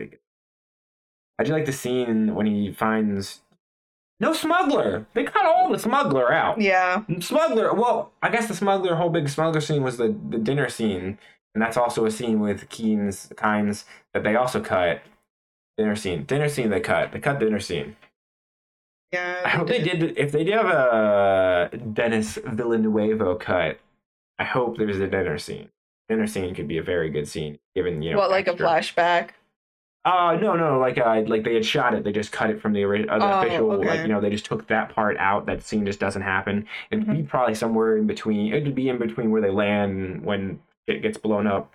I do like the scene when he finds no smuggler. They cut all the smuggler out. Yeah. Smuggler. Well, I guess the smuggler whole big smuggler scene was the the dinner scene, and that's also a scene with Keen's Kynes that they also cut. Dinner scene. Dinner scene. They cut. They cut dinner scene. Yeah. I hope they did. If they did have a Denis Villeneuve cut, I hope there's a dinner scene. Dinner scene could be a very good scene, given you know. what, like extra. a flashback? Uh no no like uh like they had shot it they just cut it from the, ori- uh, the Oh, official like okay. you know they just took that part out that scene just doesn't happen it'd Mm-hmm. be probably somewhere in between it'd be in between where they land and when it gets blown up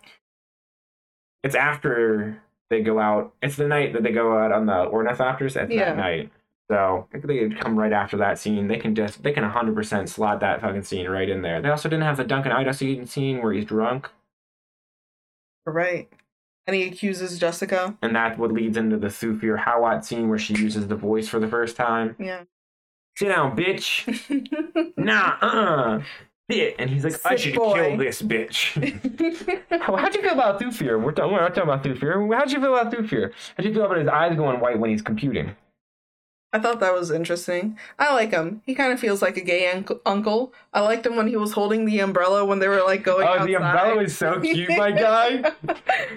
it's after they go out it's the night that they go out on the ornithopters at Yeah. that night So they could come right after that scene, they can just they can 100% slot that fucking scene right in there. They also didn't have the Duncan Idaho scene scene where he's drunk, Right. And he accuses Jessica. and that what leads into the Thufir Hawat scene where she uses the voice for the first time. Yeah. Sit down, bitch. [LAUGHS] Nah, uh-uh. Bit. And he's like, I should boy. kill this bitch. [LAUGHS] How, how'd you feel about Thufir? We're, talking, we're not talking about Thufir. How'd you feel about Thufir? How'd you feel about his eyes going white when he's computing? I thought that was interesting. I like him. He kind of feels like a gay unc- uncle. I liked him when he was holding the umbrella when they were like going. Oh, the umbrella is so cute, my [LAUGHS] guy.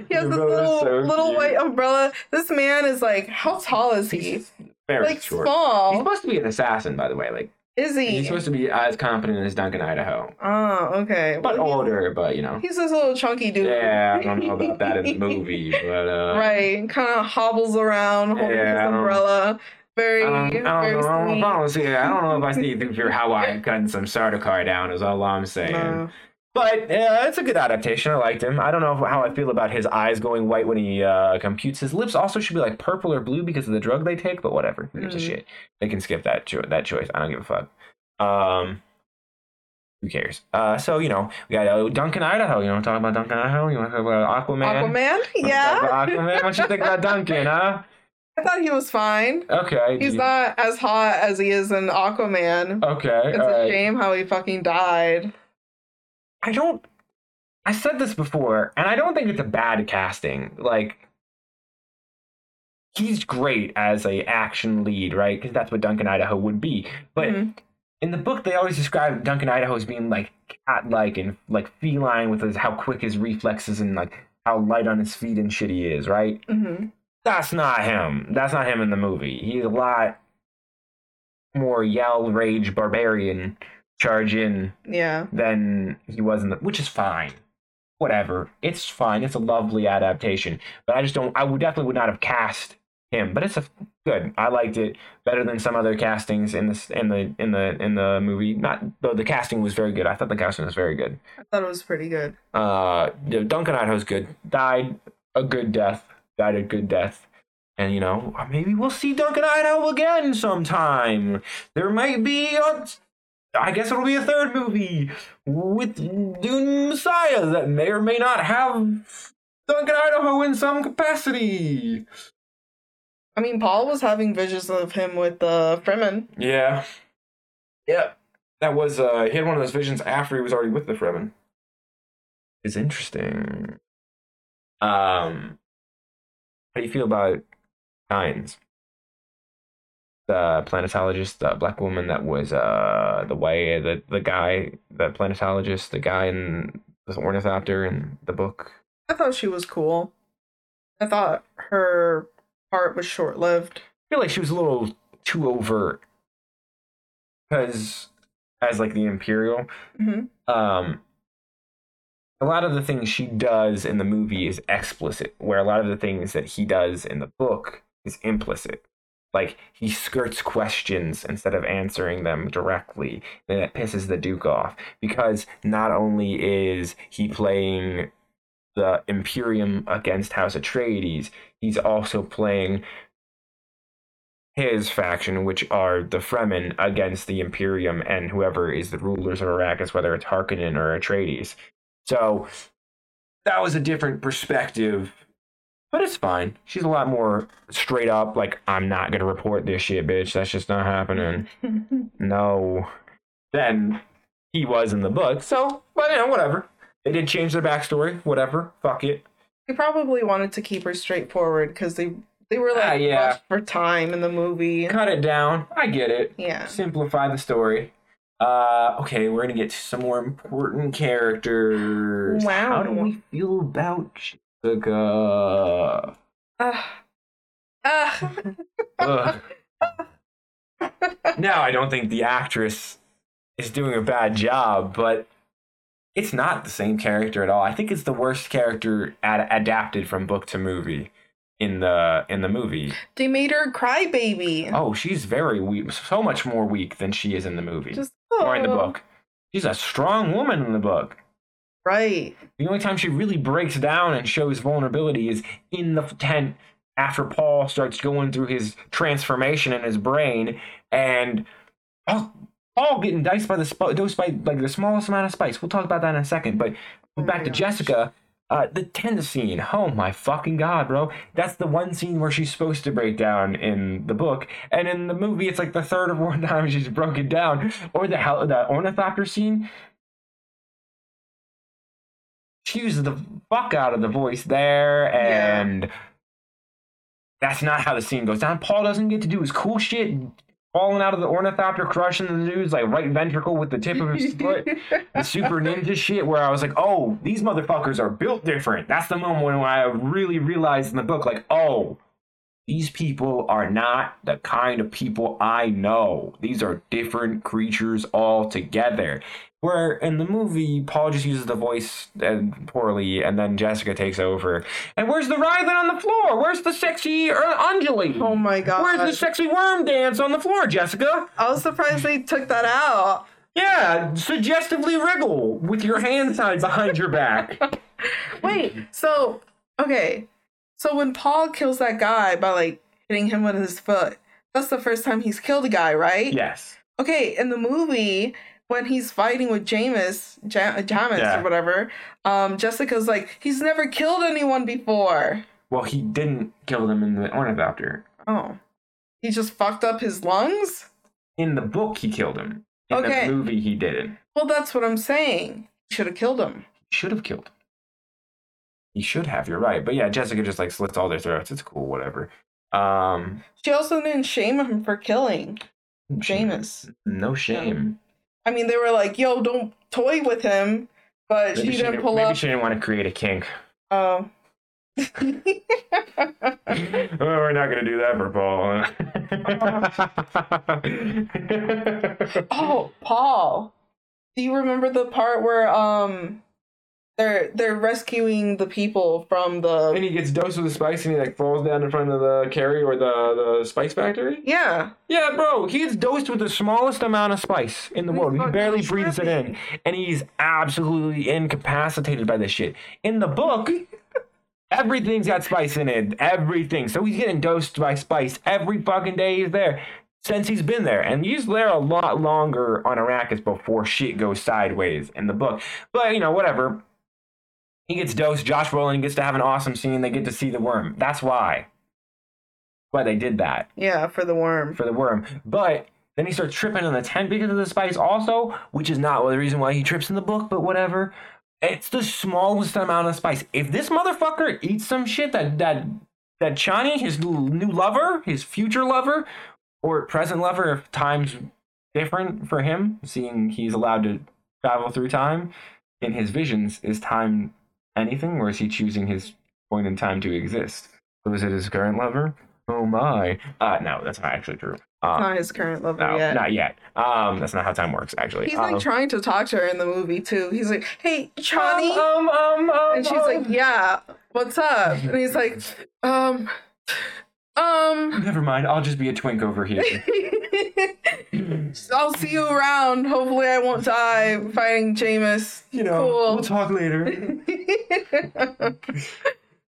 he has this little so little cute. white umbrella. This man is like, how tall is he? He's very like short. small. He's supposed to be an assassin, by the way. Like is he? he's supposed to be as competent as Duncan Idaho, Oh, okay. but Well, older. But you know, He's this little chunky dude. yeah, I don't know about that in the [LAUGHS] movie, but uh, right. Kind of hobbles around holding Yeah, his umbrella. Very, I don't, I don't very know. I don't, sweet. I don't see. I don't know if I [LAUGHS] see through how I cutting some Sardaukar down. Is all I'm saying. No. But uh, it's a good adaptation. I liked him. I don't know how I feel about his eyes going white when he uh, computes. His lips also should be like purple or blue because of the drug they take. But whatever, who gives a Mhm. shit? They can skip that cho- that choice. I don't give a fuck. Um, who cares? Uh, so you know we got uh, Duncan Idaho. You want to talk about Duncan Idaho? You want to talk about Aquaman? Aquaman? Yeah. about Aquaman. What you think about [LAUGHS] Duncan? Huh? I thought he was fine. Okay. He's not as hot as he is in Aquaman. Okay. It's a right. shame how he fucking died. I don't. I said this before, and I don't think it's a bad casting. Like, he's great as a action lead, right? Because that's what Duncan Idaho would be. But Mhm. in the book, they always describe Duncan Idaho as being like cat-like and like feline with his how quick his reflexes and like how light on his feet and shit he is, right? hmm That's not him. That's not him in the movie. He's a lot more yell, rage, barbarian, charge in Yeah. than he was in the which is fine. Whatever. It's fine. It's a lovely adaptation. But i just don't i would definitely would not have cast him. But it's a good. I liked it better than some other castings in this in the in the in the movie. Not though the casting was very good. I thought the casting was very good. I thought it was pretty good. uh duncan idaho's good. Died a good death died a good death and you know maybe we'll see duncan idaho again sometime there might be a I guess it'll be a third movie with Dune Messiah that may or may not have Duncan Idaho in some capacity. I mean, Paul was having visions of him with uh, Fremen. Yeah. Yeah. That was uh he had one of those visions after he was already with the Fremen. It's interesting. Um how do you feel about Kynes? The planetologist, the black woman that was uh the way the the guy, the planetologist, the guy in the ornithopter in the book. I thought she was cool. I thought her part was short lived. I feel like she was a little too overt. Because as like the Imperial, hmm um a lot of the things she does in the movie is explicit where a lot of the things that he does in the book is implicit like he skirts questions instead of answering them directly and that pisses the duke off because not only is he playing the imperium against house atreides he's also playing his faction, which are the Fremen, against the Imperium and whoever is the rulers of Arrakis, whether it's Harkonnen or Atreides. So that was a different perspective, but it's fine. She's a lot more straight up, like, I'm not going to report this shit, bitch. That's just not happening. [LAUGHS] No. Then he was in the book, so, but you know, whatever. They did change their backstory, whatever. Fuck it. He probably wanted to keep her straightforward because they they were like Ah, yeah. for time in the movie. Cut it down. I get it. Yeah. simplify the story. Uh, okay, we're gonna get to some more important characters. Wow. How do we feel about Jessica? Ugh. Ugh. Ugh. [LAUGHS] now, I don't think the actress is doing a bad job, but it's not the same character at all. I think it's the worst character ad- adapted from book to movie in the in the movie. they made her cry baby. Oh, she's very weak, so much more weak than she is in the movie. Just or in the oh, book. She's a strong woman in the book. Right. The only time she really breaks down and shows vulnerability is in the tent after Paul starts going through his transformation in his brain, and oh, Paul getting diced by the sp- dosed by like the smallest amount of spice. We'll talk about that in a second. But Oh back to oh gosh. Jessica. Uh, the tent scene. Oh my fucking god, bro! That's the one scene where she's supposed to break down in the book, and in the movie, it's like the third or fourth [LAUGHS] time she's broken down. Or the hell, the ornithopter scene. She uses the fuck out of the voice there, Yeah. and that's not how the scene goes down. Paul doesn't get to do his cool shit, falling out of the ornithopter, crushing the dude's like right ventricle with the tip of his foot [LAUGHS] the super ninja shit where I was like, oh, these motherfuckers are built different. That's the moment when I really realized in the book, like, oh, these people are not the kind of people I know. These are different creatures altogether. Where in the movie, Paul just uses the voice uh, poorly, and then Jessica takes over. And where's the writhing on the floor? Where's the sexy uh, undulating? Oh my god. Where's the sexy worm dance on the floor, Jessica? I was surprised they took that out. Yeah, suggestively wriggle with your hands tied behind your back. [LAUGHS] Wait, so okay. So when Paul kills that guy by like hitting him with his foot, that's the first time he's killed a guy, right? Yes. Okay, in the movie, when he's fighting with Jamis, ja- Jamis Yeah. or whatever, um, Jessica's like, he's never killed anyone before. Well, he didn't kill them in the ornithopter. Oh. He just fucked up his lungs? In the book, he killed him. In Okay. the movie, he didn't. Well, that's what I'm saying. Should have killed him. Should have killed him. He should have. You're right. But yeah, Jessica just like slits all their throats. It's cool. Whatever. Um, She also didn't shame him for killing Jamis. No shame. I mean, they were like, yo, don't toy with him, but Maybe she didn't didn't- pull maybe up. she didn't want to create a kink. Oh. [LAUGHS] [LAUGHS] oh, we're not gonna do that for Paul. [LAUGHS] oh, Paul. Do you remember the part where um they're they're rescuing the people from the and he gets dosed with the spice and he like falls down in front of the carry or the, the spice factory. Yeah. Yeah, bro, he gets dosed with the smallest amount of spice in the He's world. He barely breathes it in, and he's absolutely incapacitated by this shit. In the book, [LAUGHS] everything's got spice in it. Everything. So he's getting dosed by spice every fucking day he's there since he's been there. And he's there a lot longer on Arrakis before shit goes sideways in the book. But, you know, whatever. He gets dosed. Josh Brolin gets to have an awesome scene. They get to see the worm. That's why. Why they did that Yeah, for the worm. for the worm. But then he starts tripping on the tent because of the spice, also, which is not the reason why he trips in the book, but whatever. It's the smallest amount of spice. If this motherfucker eats some shit that that that Chani, his new lover, his future lover, or present lover, if time's different for him, seeing he's allowed to travel through time, in his visions, is time anything, or is he choosing his point in time to exist? So is it his current lover? Oh my. Uh, no, that's not actually true. Um, Not his current lover no, yet. not yet. Um, that's not how time works, actually. He's like um, trying to talk to her in the movie too. He's like, "Hey, Chani," um, um, um, and she's um, like, "Yeah, what's up?" And he's like, "Um, um." [LAUGHS] Never mind. I'll just be a twink over here. [LAUGHS] I'll see you around. Hopefully, I won't die fighting Jamis. You know, Cool. we'll talk later. [LAUGHS]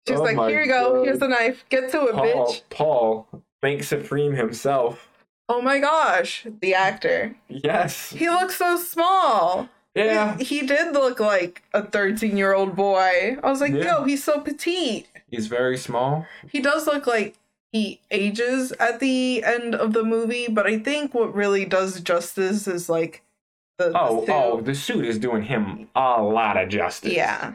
She's Oh like, here you go. God. Here's the knife. Get to it, Paul, bitch. Paul, Bank Supreme himself. Oh my gosh, the actor. Yes. He looks so small. Yeah. He, he did look like a 13 year old boy. I was like, Yeah. yo, he's so petite. He's very small. He does look like he ages at the end of the movie, but I think what really does justice is like the, oh, oh, suit. oh, the suit is doing him a lot of justice. yeah.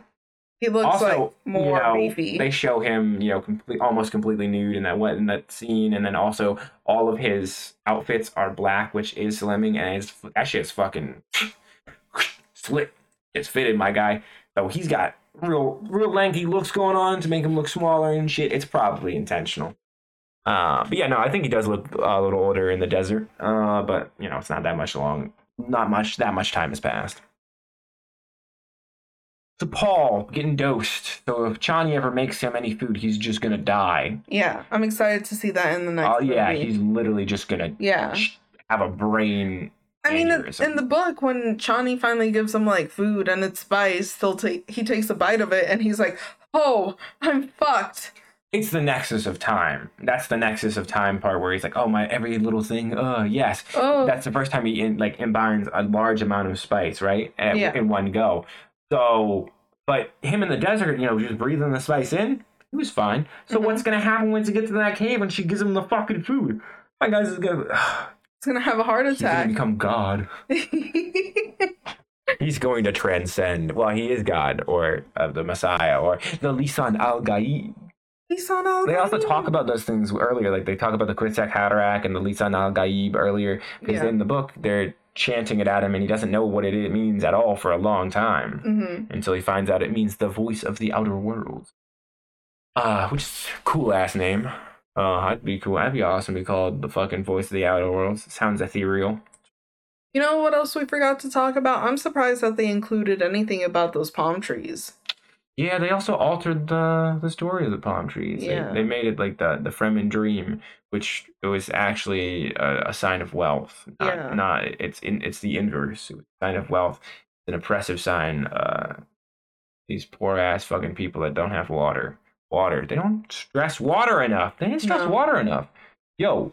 He looks also, like more you know, beefy. they show him, you know, complete, almost completely nude in that what in that scene, and then also all of his outfits are black, which is slimming, and it's, that shit's fucking [SNIFFS] slick. It's fitted, my guy. So he's got real, real lanky looks going on to make him look smaller and shit. It's probably intentional. Uh, but yeah, no, I think he does look a little older in the desert. Uh, but you know, it's not that much long. Not much. That much time has passed. So Paul getting dosed. So if Chani ever makes him any food, he's just gonna die. yeah, I'm excited to see that in the next Oh yeah, movie. he's literally just gonna yeah. have a brain. I mean, in, aneurysm. in the book, when Chani finally gives him like food and it's spice, he'll take he takes a bite of it and he's like, "Oh, I'm fucked." It's the nexus of time. That's the nexus of time part where he's like, oh my, every little thing. Uh, yes. Oh, That's the first time he in, like imbibes a large amount of spice, right? At, Yeah. In one go. So, but him in the desert, you know, just breathing the spice in, he was fine. So Mhm. what's gonna happen once he gets to that cave and she gives him the fucking food? My guy's is gonna, [SIGHS] it's gonna have a heart attack. he's gonna become God. [LAUGHS] He's going to transcend. Well, he is God or uh, the Messiah or the Lisan al Gaib. They also talk about those things earlier, like they talk about the Kwisatz Haderach and the Lisan al Gaib earlier, because Yeah. in the book they're chanting it at him and he doesn't know what it means at all for a long time hmm until he finds out it means the voice of the outer world. Uh, which is a cool ass name. Uh, I'd be cool. I'd be awesome to be called the fucking voice of the outer worlds. Sounds ethereal. You know what else we forgot to talk about? I'm surprised that they included anything about those palm trees. Yeah, they also altered the the story of the palm trees. They- Yeah. They, made it like the the Fremen dream, which it was actually a, a sign of wealth. Not, Yeah. not it's in it's the inverse. It was a sign of wealth. It's an oppressive sign. Uh, these poor ass fucking people that don't have water. Water. They don't stress water enough. They didn't stress No. water enough. Yo,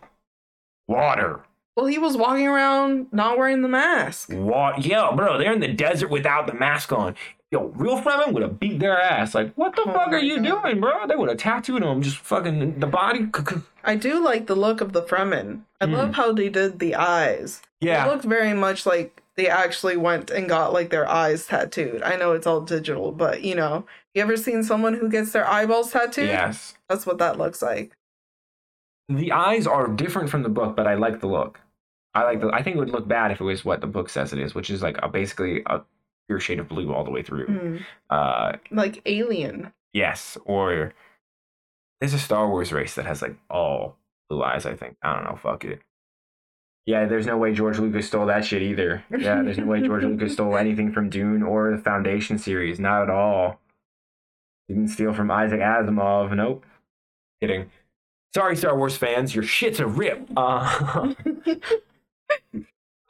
water. Well, he was walking around not wearing the mask. What? Yeah, bro, they're in the desert without the mask on. Yo, real Fremen would have beat their ass. Like, what the Oh fuck are you God. doing, bro? They would have tattooed them, just fucking the body. I do like the look of the Fremen. I Hmm. love how they did the eyes. Yeah. It looked very much like they actually went and got like their eyes tattooed. I know it's all digital, but you know, you ever seen someone who gets their eyeballs tattooed? yes. That's what that looks like. The eyes are different from the book, but I like the look. I like the. I think it would look bad if it was what the book says it is, which is like a basically a pure shade of blue all the way through. Mm. Uh, Like alien. yes, or there's a Star Wars race that has like all blue eyes. I think. I don't know. Fuck it. Yeah, there's no way George Lucas stole that shit either. Yeah, there's no way George Lucas stole [LAUGHS] anything from Dune or the Foundation series. Not at all. Didn't steal from Isaac Asimov. Nope. Kidding. Sorry, Star Wars fans. Your shit's a rip. Uh,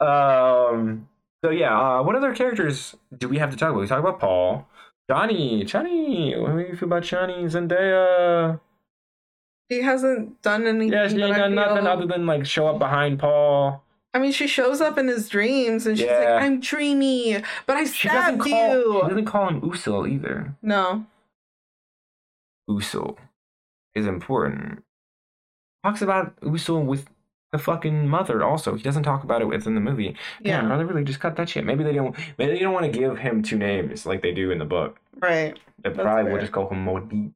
[LAUGHS] [LAUGHS] um. So yeah. Uh, what other characters do we have to talk about? We talk about Paul, Chani, Chani. What do you feel about Chani Zendaya? She hasn't done anything. Yeah, she ain't done nothing other than like show up behind Paul. I mean, she shows up in his dreams and she's Yeah. like, "I'm dreamy, but I She stabbed call. you." She doesn't call him Usul either. No, Usul is important. Talks about Usul with the fucking mother. Also, he doesn't talk about it within the movie. Damn, yeah, bro, they really just cut that shit. Maybe they don't. Maybe they don't want to give him two names like they do in the book. right. They That's probably will just call him Muad'Dib.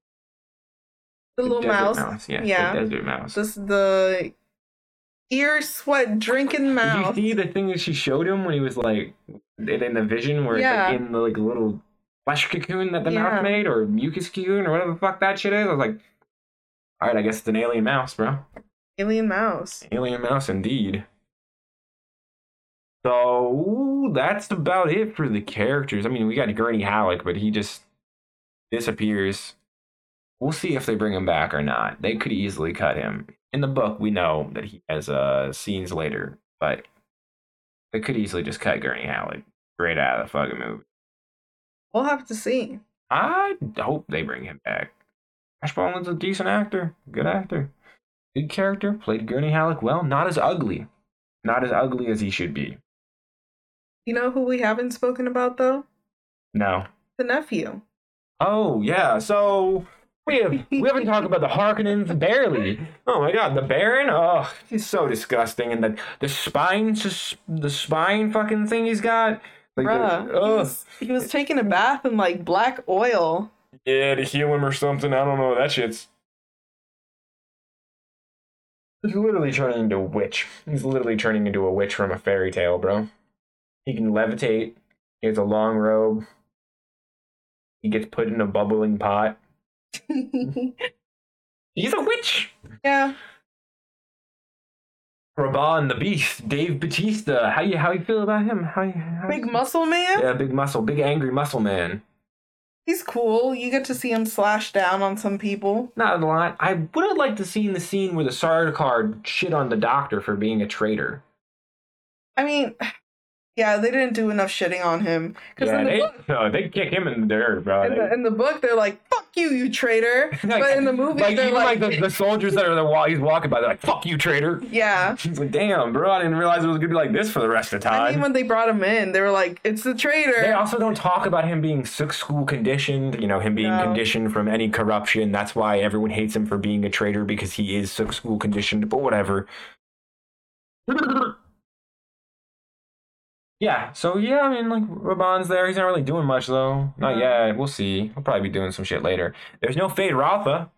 The little desert mouse. Yes, Yeah. the desert mouse. This the ear sweat drinking mouse. Did mouse. you see the thing that she showed him when he was like in in the vision where Yeah. it's like in the like little flesh cocoon that the Yeah. mouse made or mucus cocoon or whatever the fuck that shit is? I was like, all right, I guess it's an alien mouse, bro. Alien mouse. Alien mouse indeed. So that's about it for the characters. I mean, we got Gurney Halleck, but he just disappears. We'll see if they bring him back or not. They could easily cut him. In the book, we know that he has uh, scenes later, but they could easily just cut Gurney Halleck straight out of the fucking movie. We'll have to see. I hope they bring him back. Ash Brolin a decent actor, good actor, good character. Played Gurney Halleck well. Not as ugly, not as ugly as he should be. You know who we haven't spoken about though? No. The nephew. Oh yeah. So we have we haven't talked about the Harkonnens barely. Oh my god, the Baron. Oh, he's so disgusting, and the the spine the spine fucking thing he's got. Like the- Bruh. He ugh. was, he was taking a bath in like black oil. Yeah, to heal him or something. I don't know. That shit's. He's literally turning into a witch. He's literally turning into a witch from a fairy tale, bro. He can levitate. He has a long robe. He gets put in a bubbling pot. [LAUGHS] He's a witch. yeah. Rabban the Beast, Dave Bautista. How you how you feel about him? How, you- how Big muscle man? Yeah, big muscle, big angry muscle man. He's cool. You get to see him slash down on some people. Not a lot. I would have liked to seen the scene where the Sardaukar shit on the doctor for being a traitor. I mean, Yeah, they didn't do enough shitting on him because Yeah, in the they, book, no, they kick him in the dirt, bro. in the, in the book they're like, "Fuck you, you traitor," [LAUGHS] Like- but in the movie like they're even like, like, the, the soldiers that are the while he's walking by, they're like, "Fuck you, traitor." "Yeah." [LAUGHS] He's like, "Damn, bro, I didn't realize it was gonna be like this for the rest of the I time." mean, when they brought him in, they were like, "It's the traitor." They also don't talk about him being Suk school conditioned, you know, him being No. conditioned from any corruption. That's why everyone hates him for being a traitor because he is Suk school conditioned, but whatever. [LAUGHS] Yeah, so yeah, I mean, like, Rabban's there. He's not really doing much, though. Not No. yet. We'll see. He'll probably be doing some shit later. There's no Feyd-Rautha.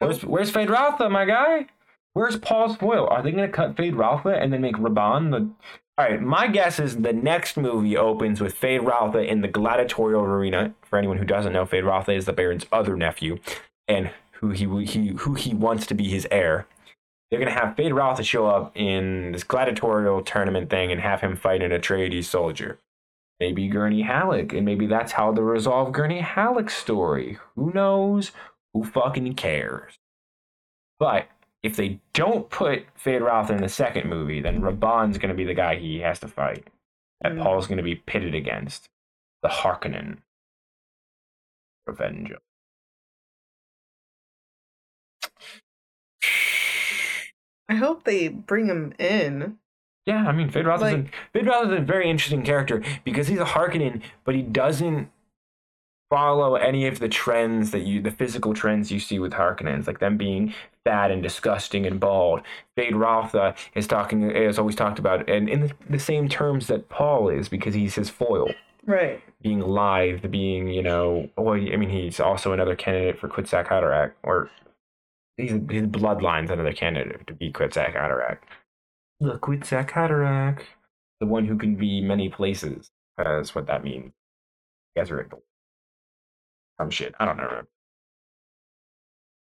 Where's, where's Feyd-Rautha, my guy? Where's Paul's foil? Are they going to cut Feyd-Rautha and then make Rabban the all right, my guess is the next movie opens with Feyd-Rautha in the gladiatorial arena. For anyone who doesn't know, Feyd-Rautha is the Baron's other nephew, and who he he who he wants to be his heir. They're gonna have Feyd-Rautha show up in this gladiatorial tournament thing and have him fight an Atreides soldier. Maybe Gurney Halleck, and maybe that's how they resolve Gurney Halleck's story. Who knows? Who fucking cares? But if they don't put Feyd-Rautha in the second movie, then Rabban's going to be the guy he has to fight. That Mm. Paul's going to be pitted against. The Harkonnen. Revenge. I hope they bring him in. Yeah, I mean, Feyd-Rautha is, Like- a, Feyd-Rautha is a very interesting character because he's a Harkonnen, but he doesn't follow any of the trends that you, the physical trends you see with Harkonnens, like them being fat and disgusting and bald. Fade uh, is talking, is always talked about, and in the, the same terms that Paul is because he's his foil. Right. being lithe, being, you know, well, I mean, he's also another candidate for Kwisatz Haderach, or he's, his bloodline's another candidate to be Kwisatz Haderach. The Kwisatz Haderach, the one who can be many places, that's what that means. Gezerick. Some shit, I don't know.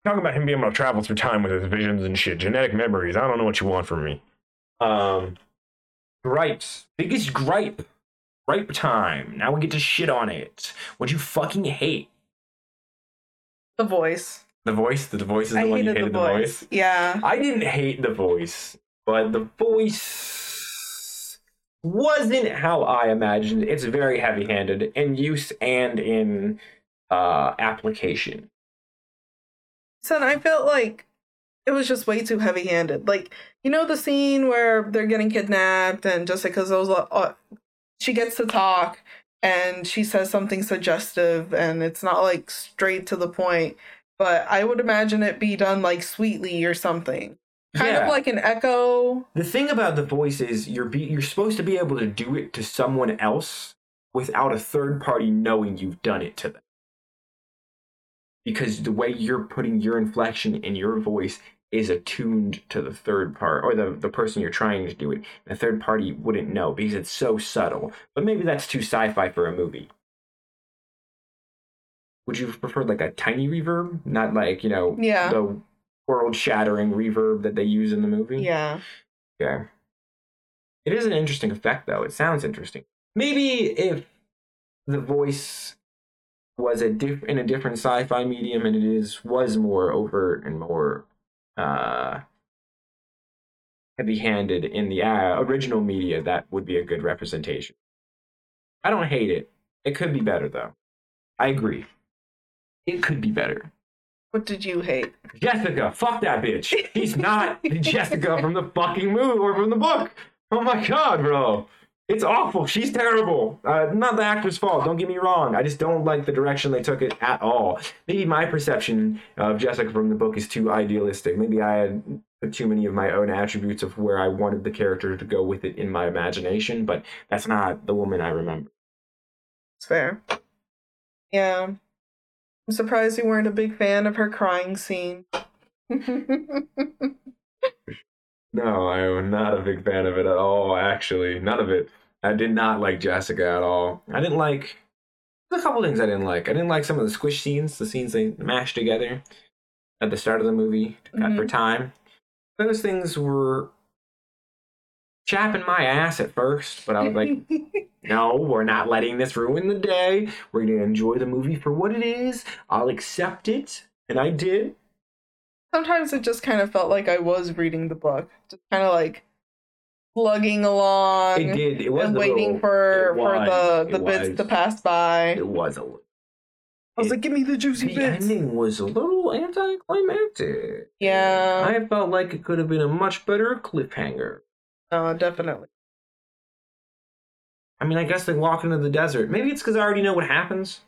Talking about him being able to travel through time with his visions and shit, genetic memories. I don't know what you want from me. Um, gripes. Biggest gripe Gripe time. Now we get to shit on it. What you fucking hate? The voice. The voice. The voice is the I one you hated the voice. Yeah. I didn't hate the voice, but the voice wasn't how I imagined. It's very heavy-handed in use and in uh, application. So I felt like it was just way too heavy handed. Like, you know, the scene where they're getting kidnapped and Jessica's those, uh, she gets to talk and she says something suggestive and it's not like straight to the point. But I would imagine it be done like sweetly or something. Kind Yeah. of like an echo. The thing about the voice is you're be, you're supposed to be able to do it to someone else without a third party knowing you've done it to them. Because the way you're putting your inflection in your voice is attuned to the third part or the, the person you're trying to do it. The third party wouldn't know because it's so subtle. But maybe that's too sci-fi for a movie. Would you have preferred like a tiny reverb? Not like, you know, Yeah. the world shattering reverb that they use in the movie? Yeah. Okay. It is an interesting effect, though. It sounds interesting. Maybe if the voice was a diff- in a different sci-fi medium and it is was more overt and more uh, heavy-handed in the uh, original media, that would be a good representation. I don't hate it. It could be better, though. I agree. It could be better. What did you hate? Jessica, fuck that bitch. He's not [LAUGHS] Jessica from the fucking movie or from the book. Oh my god, bro. It's awful. She's terrible. Uh, not the actor's fault. Don't get me wrong. I just don't like the direction they took it at all. Maybe my perception of Jessica from the book is too idealistic. Maybe I had too many of my own attributes of where I wanted the character to go with it in my imagination, but that's not the woman I remember. It's fair. Yeah. I'm surprised you weren't a big fan of her crying scene. [LAUGHS] No, I am not a big fan of it at all, actually. None of it. I did not like Jessica at all. I didn't like a couple things I didn't like. I didn't like some of the squish scenes, the scenes they mashed together at the start of the movie to cut for mm-hmm. time. Those things were chapping my ass at first, but I was like, [LAUGHS] no, we're not letting this ruin the day. We're going to enjoy the movie for what it is. I'll accept it. And I did. Sometimes it just kind of felt like I was reading the book. Just kind of like slugging along It did. It was and waiting little- for it for was, the the bits was. to pass by. It was a little. I was like, give me the juicy The bits. The ending was a little anticlimactic. Yeah. I felt like it could have been a much better cliffhanger. No, definitely. I mean, I guess they walk into the desert. Maybe it's because I already know what happens.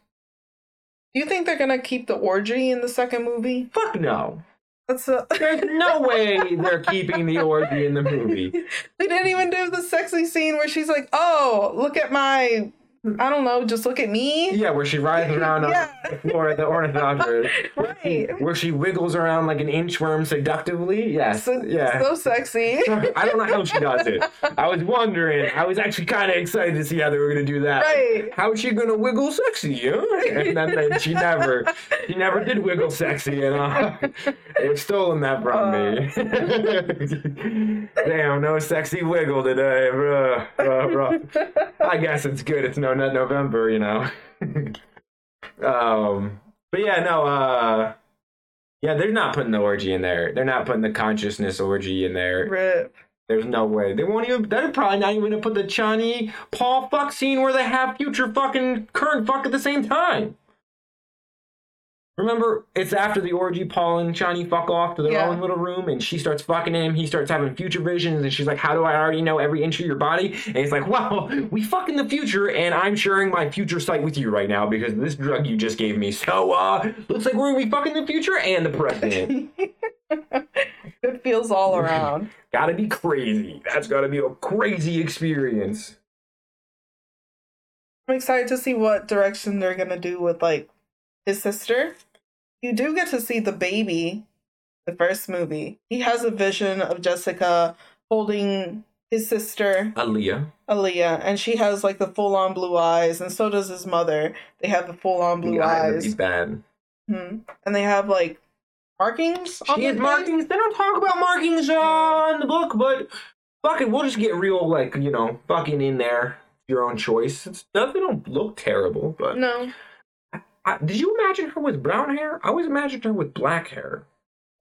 Do you think they're gonna keep the orgy in the second movie? Fuck no. That's a. [LAUGHS] There's no way they're keeping the orgy in the movie. they didn't even do the sexy scene where she's like, "Oh, look at my, I don't know, just look at me." Yeah, where she rides [LAUGHS] around Yeah. on the floor of the ornithopter. [LAUGHS] Right. Where she wiggles around like an inchworm seductively. Yes. So, yeah. so sexy. [LAUGHS] I don't know how she does it. I was wondering. I was actually kind of excited to see how they were gonna do that. Right. How's she gonna wiggle sexy? Huh? And then, then she never, she never did wiggle sexy, you know. They've stolen that from me. Uh. Damn, no sexy wiggle today, bro. bro, bro. I guess it's good. It's no nut November, you know. [LAUGHS] um, but yeah, no. Uh, yeah, they're not putting the orgy in there. They're not putting the consciousness orgy in there. Rip. There's no way. They won't even. They're probably not even gonna put the Chani Paul fuck scene where they have future fucking current fuck at the same time. Remember, it's after the orgy. Paul and Chani fuck off to their Yeah. own little room, and she starts fucking him. He starts having future visions, and she's like, "How do I already know every inch of your body?" And he's like, "Well, we fuck in the future, and I'm sharing my future sight with you right now because of this drug you just gave me. So, uh, looks like we're gonna be fucking the future and the present. Good [LAUGHS] feels all around. [LAUGHS] gotta be crazy. That's gotta be a crazy experience." I'm excited to see what direction they're gonna do with like his sister. You do get to see the baby, the first movie. He has a vision of Jessica holding his sister Alia. Alia, and she has like the full on blue eyes, and so does his mother. They have the full on blue The eye eyes, be bad. hmm and they have like markings. on She has markings. They don't talk about markings on the book, but fucking, we'll just get real, like you know, fucking in there. Your own choice. It's they don't look terrible, but No I, did you imagine her with brown hair? I always imagined her with black hair.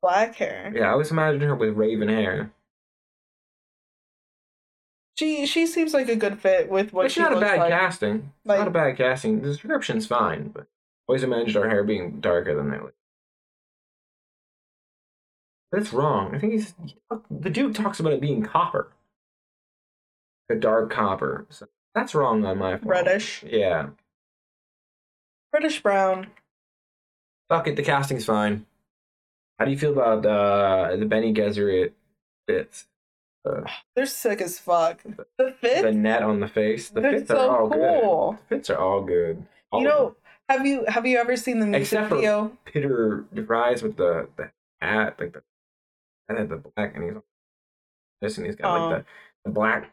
black hair. Yeah, I always imagined her with raven hair. She she seems like a good fit with what It's she not a bad like. casting. Like- not a bad casting. The description's fine, but I always imagined her hair being darker than that. That's wrong. I think he's the dude talks about it being copper, a dark copper. So that's wrong on my part. Reddish. Yeah. British brown. Fuck it. The casting's fine. How do you feel about uh, the Bene Gesserit bits? They're sick as fuck. The fit. The net on the face. The fits so are all cool. good. The fits are all good. All you know, have you have you ever seen the music Except for- video? Piter De Vries with the the hat, like the and then the black, and he's this, and he's got Oh. like the, the black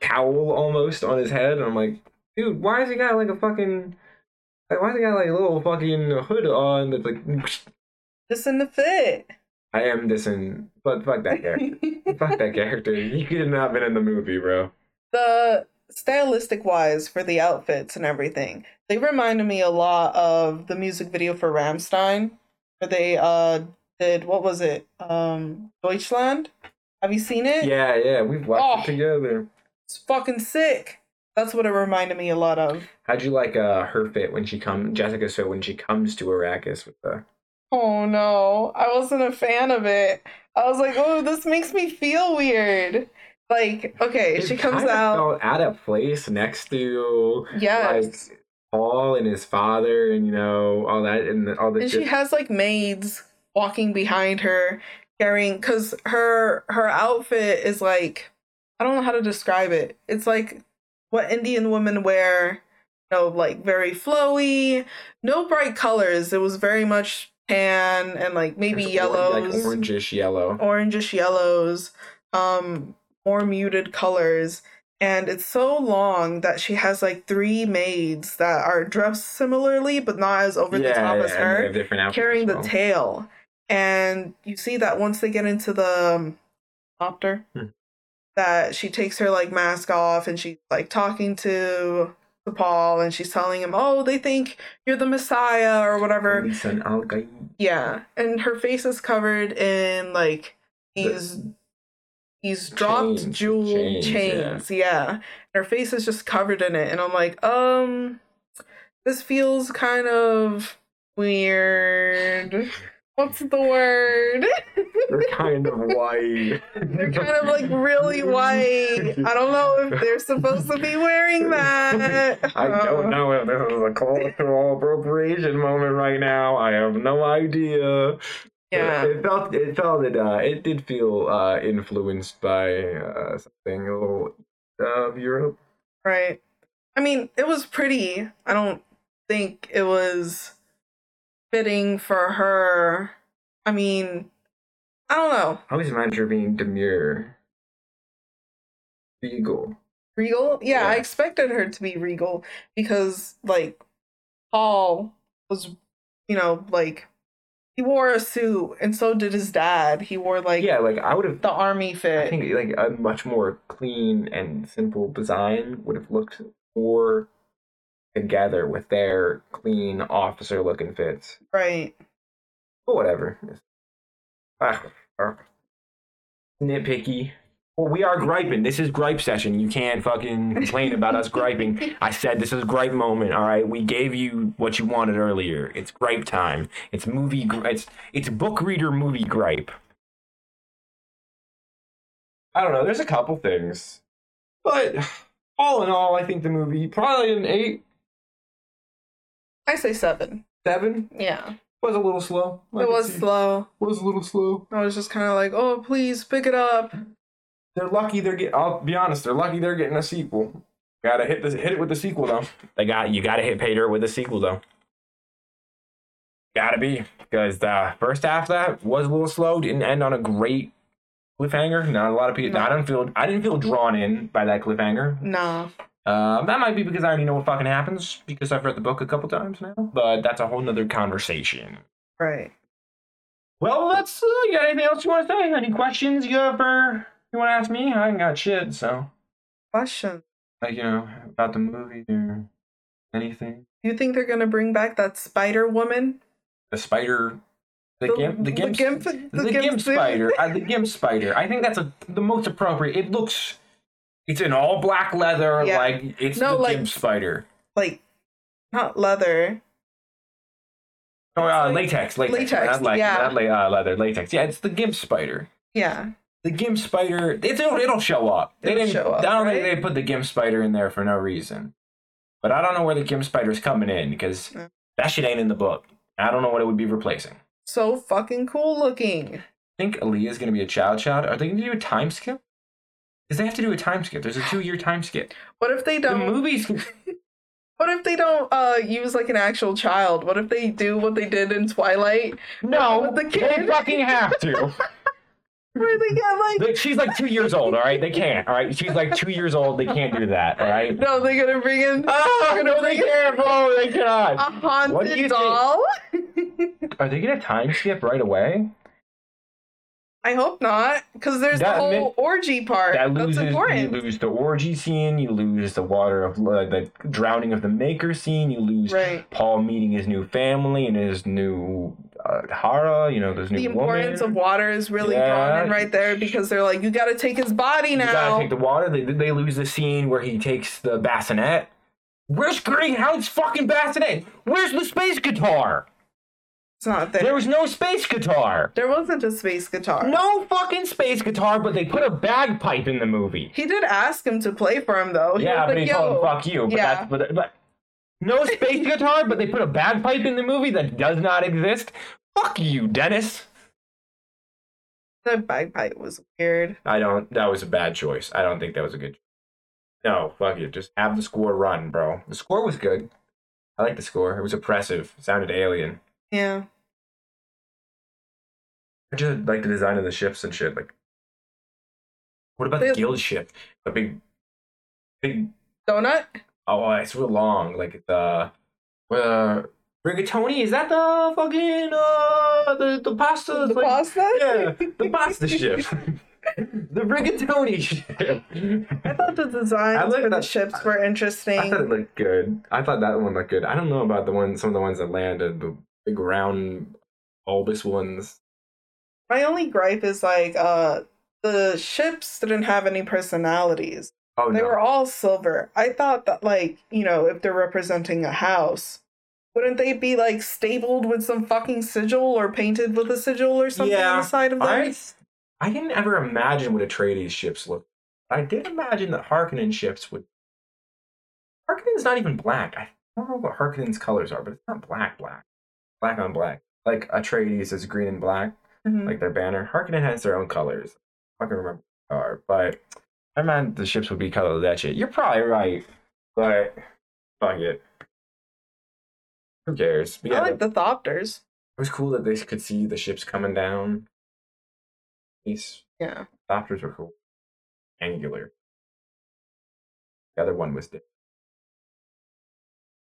cowl almost on his head, and I'm like, dude, why has he got like a fucking like why has he got like a little fucking hood on that's like [LAUGHS] Just in the fit. I am dissing, but fuck that character, [LAUGHS] fuck that character. He could have not been in the movie, bro. the stylistic wise for the outfits and everything, they reminded me a lot of the music video for Rammstein, where they uh did what was it? Um Deutschland. Have you seen it? Yeah, yeah, we've watched Oh. it together. It's fucking sick. That's what it reminded me a lot of. How'd you like uh her fit when she come Jessica's fit when she comes to Arrakis with the Oh no, I wasn't a fan of it. I was like, oh, this makes me feel weird. Like, okay, It she comes out. out of place next to Yes. like Paul and his father, and you know all that, and all the and she has like maids walking behind her carrying because her her outfit is like i don't know how to describe it it's like what indian women wear you know like very flowy no bright colors. It was very much tan and like maybe or- yellows. like orangish yellow. orangish yellows um more muted colors. And it's so long that she has like three maids that are dressed similarly but not as over the top as her have different outfits carrying as the tail. And you see that once they get into the um, copter Hmm. That she takes her like mask off and she's like talking to to Paul and she's telling him oh they think you're the messiah or whatever yeah and her face is covered in like these these dropped Chains, jewel chains, chains, yeah. yeah. And her face is just covered in it, and I'm like, um, this feels kind of weird. What's the word? They're kind of white. [LAUGHS] They're kind of like really white. I don't know if they're supposed to be wearing that. I don't know if this is a cultural appropriation moment right now. I have no idea. Yeah. It felt it felt it uh it did feel uh influenced by uh something a little of Europe. Right. I mean, it was pretty. I don't think it was fitting for her. I mean, I don't know. I always imagine her being demure. Regal. Regal? Yeah, I expected her to be regal because, like, Paul was, you know, like, he wore a suit and so did his dad. He wore, like, Yeah, like I would have the army fit. I think like a much more clean and simple design would have looked more together with their clean officer looking fits. right. But whatever. Ah, ah. Nitpicky. Well, we are griping. This is gripe session. You can't fucking complain about us griping. I said this is gripe moment. All right, we gave you what you wanted earlier. It's gripe time. It's movie. gr- It's it's book reader movie gripe. I don't know. There's a couple things, but [SIGHS] all in all, I think the movie probably an eight, I say seven. seven Yeah. was a little slow. I It was see- slow. was a little slow. I was just kind of like, oh, please pick it up. They're lucky they're getting. I'll be honest. They're lucky they're getting a sequel. Gotta hit this. Hit it with the sequel though. They got you. Gotta hit Pater with the sequel though. Gotta be because the first half of that was a little slow. Didn't end on a great cliffhanger. Not a lot of people. No. I don't feel. I didn't feel drawn in by that cliffhanger. Nah. Um, that might be because I already know what fucking happens because I've read the book a couple times now. But that's a whole nother conversation. Right. Well, let's. Uh, you got anything else you want to say? Any questions you have for you want to ask me? I ain't got shit. So. Question. like you know about the movie or anything. You think they're gonna bring back that Spider Woman? The spider, the, The- gimp, the the gimp, gimp- the, the gimp, gimp spider, uh, the gimp spider. I think that's a, the most appropriate. It looks, it's in all black leather, Yeah. like it's No, the like- gimp spider. Like, not leather. Oh, uh, like- latex, latex, latex, not like yeah. not la- uh, leather, latex. Yeah, it's the gimp spider. Yeah. The gimp spider, it's, it'll, it'll show up. They It'll didn't. show up, I don't right? think they put the gimp spider in there for no reason. But I don't know where the gimp spider's coming in because Yeah. that shit ain't in the book. I don't know what it would be replacing. So fucking cool looking. I think Alia's gonna be a child child. Are they gonna do a time skip? Because they have to do a time skip. There's a two year time skip. What if they don't? The movies. [LAUGHS] What if they don't uh use like an actual child? What if they do what they did in Twilight, No, the they kid? fucking have to. [LAUGHS] where they get like They- She's like two years old. All right, they can't. All right, she's like two years old. They can't do that. All right. no, they're gonna bring in Oh no, they can't. Oh, they a cannot. You haunted doll. [LAUGHS] Are they gonna time skip right away? I hope not, because there's That the whole orgy part. That That's loses. You lose the orgy scene. You lose the water of uh, the drowning of the maker scene. You lose Right. Paul meeting his new family and his new uh, Harah. You know, there's new The importance woman. of water is really Yeah. drawn in right there because they're like, you got to take his body now. You gotta take the water. They they lose the scene where he takes the baliset. Where's Greyhound's fucking baliset? Where's the space guitar? It's not there. There was no space guitar. There wasn't a space guitar. No fucking space guitar, but they put a bagpipe in the movie. He did ask him to play for him though. He Yeah, but like, he told him fuck you. But Yeah. that's but, but no space [LAUGHS] guitar, but they put a bagpipe in the movie that does not exist. Fuck you, Denis. The bagpipe was weird. I don't. That was a bad choice. I don't think that was a good. No, fuck you. Just have the score run, bro. The score was good. I like the score. It was oppressive. It sounded alien. Yeah. I just like the design of the ships and shit. Like, what about the guild ship? A big, big. Donut? Oh, it's real long. Like the uh, uh, rigatoni. Is that the fucking uh the the pasta? The like- pasta? Yeah, the pasta ship. [LAUGHS] [LAUGHS] the rigatoni ship. I thought the designs for the that- ships were interesting. I thought it looked good. I thought that one looked good. I don't know about the one, some of the ones that landed, the big round bulbous ones. My only gripe is like uh the ships didn't have any personalities. Oh They no. were all silver. I thought that, like, you know, if they're representing a house, wouldn't they be like stapled with some fucking sigil or painted with a sigil or something Yeah, on the side of them? I I didn't ever imagine what Atreides ships looked. I did imagine that Harkonnen ships would. Harkonnen's not even black. I don't know what Harkonnen's colors are, but it's not black, black, black on black. Like Atreides is green and black, Mhm. like their banner. Harkonnen has their own colors. I can remember are, but I meant the ships would be color that shit. You're probably right, but fuck it. Who cares? But I yeah, like the Thopters. it was cool that they could see the ships coming down. These Yeah. Thopters were cool. Angular. The other one was different.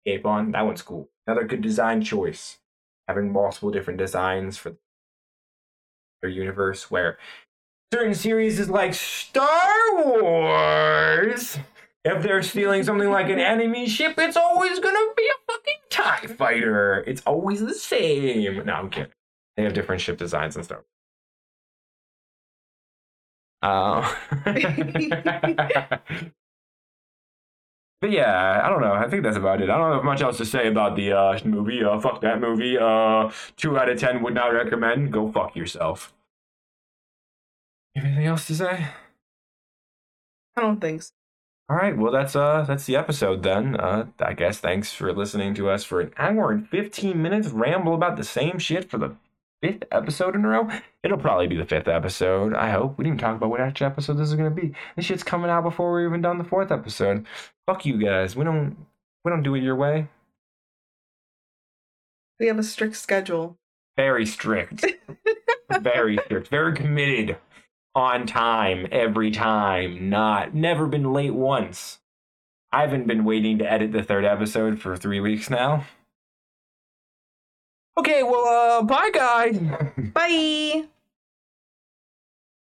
Cape on, that one's cool. Another good design choice. Having multiple different designs for universe where certain series is like Star Wars. If they're stealing something like an enemy ship, it's always gonna be a fucking TIE fighter. It's always the same. No, I'm kidding. They have different ship designs and stuff. Uh, [LAUGHS] but yeah, I don't know. I think that's about it. I don't have much else to say about the uh, movie. Uh, fuck that movie. Uh, two out of ten would not recommend. Go fuck yourself. Anything else to say? I don't think so. All right, well that's uh that's the episode then. Uh I guess thanks for listening to us for an hour and 15 minutes ramble about the same shit for the fifth episode in a row. It'll probably be the fifth episode, I hope. We didn't talk about what actual episode this is gonna be. This shit's coming out before we're even done the fourth episode. Fuck you guys. We don't we don't do it your way. We have a strict schedule. Very strict. [LAUGHS] very strict. Very committed. On time every time. Not never been late once. I haven't been waiting to edit the third episode for three weeks now. Okay, well, uh, bye, guys. [LAUGHS] Bye.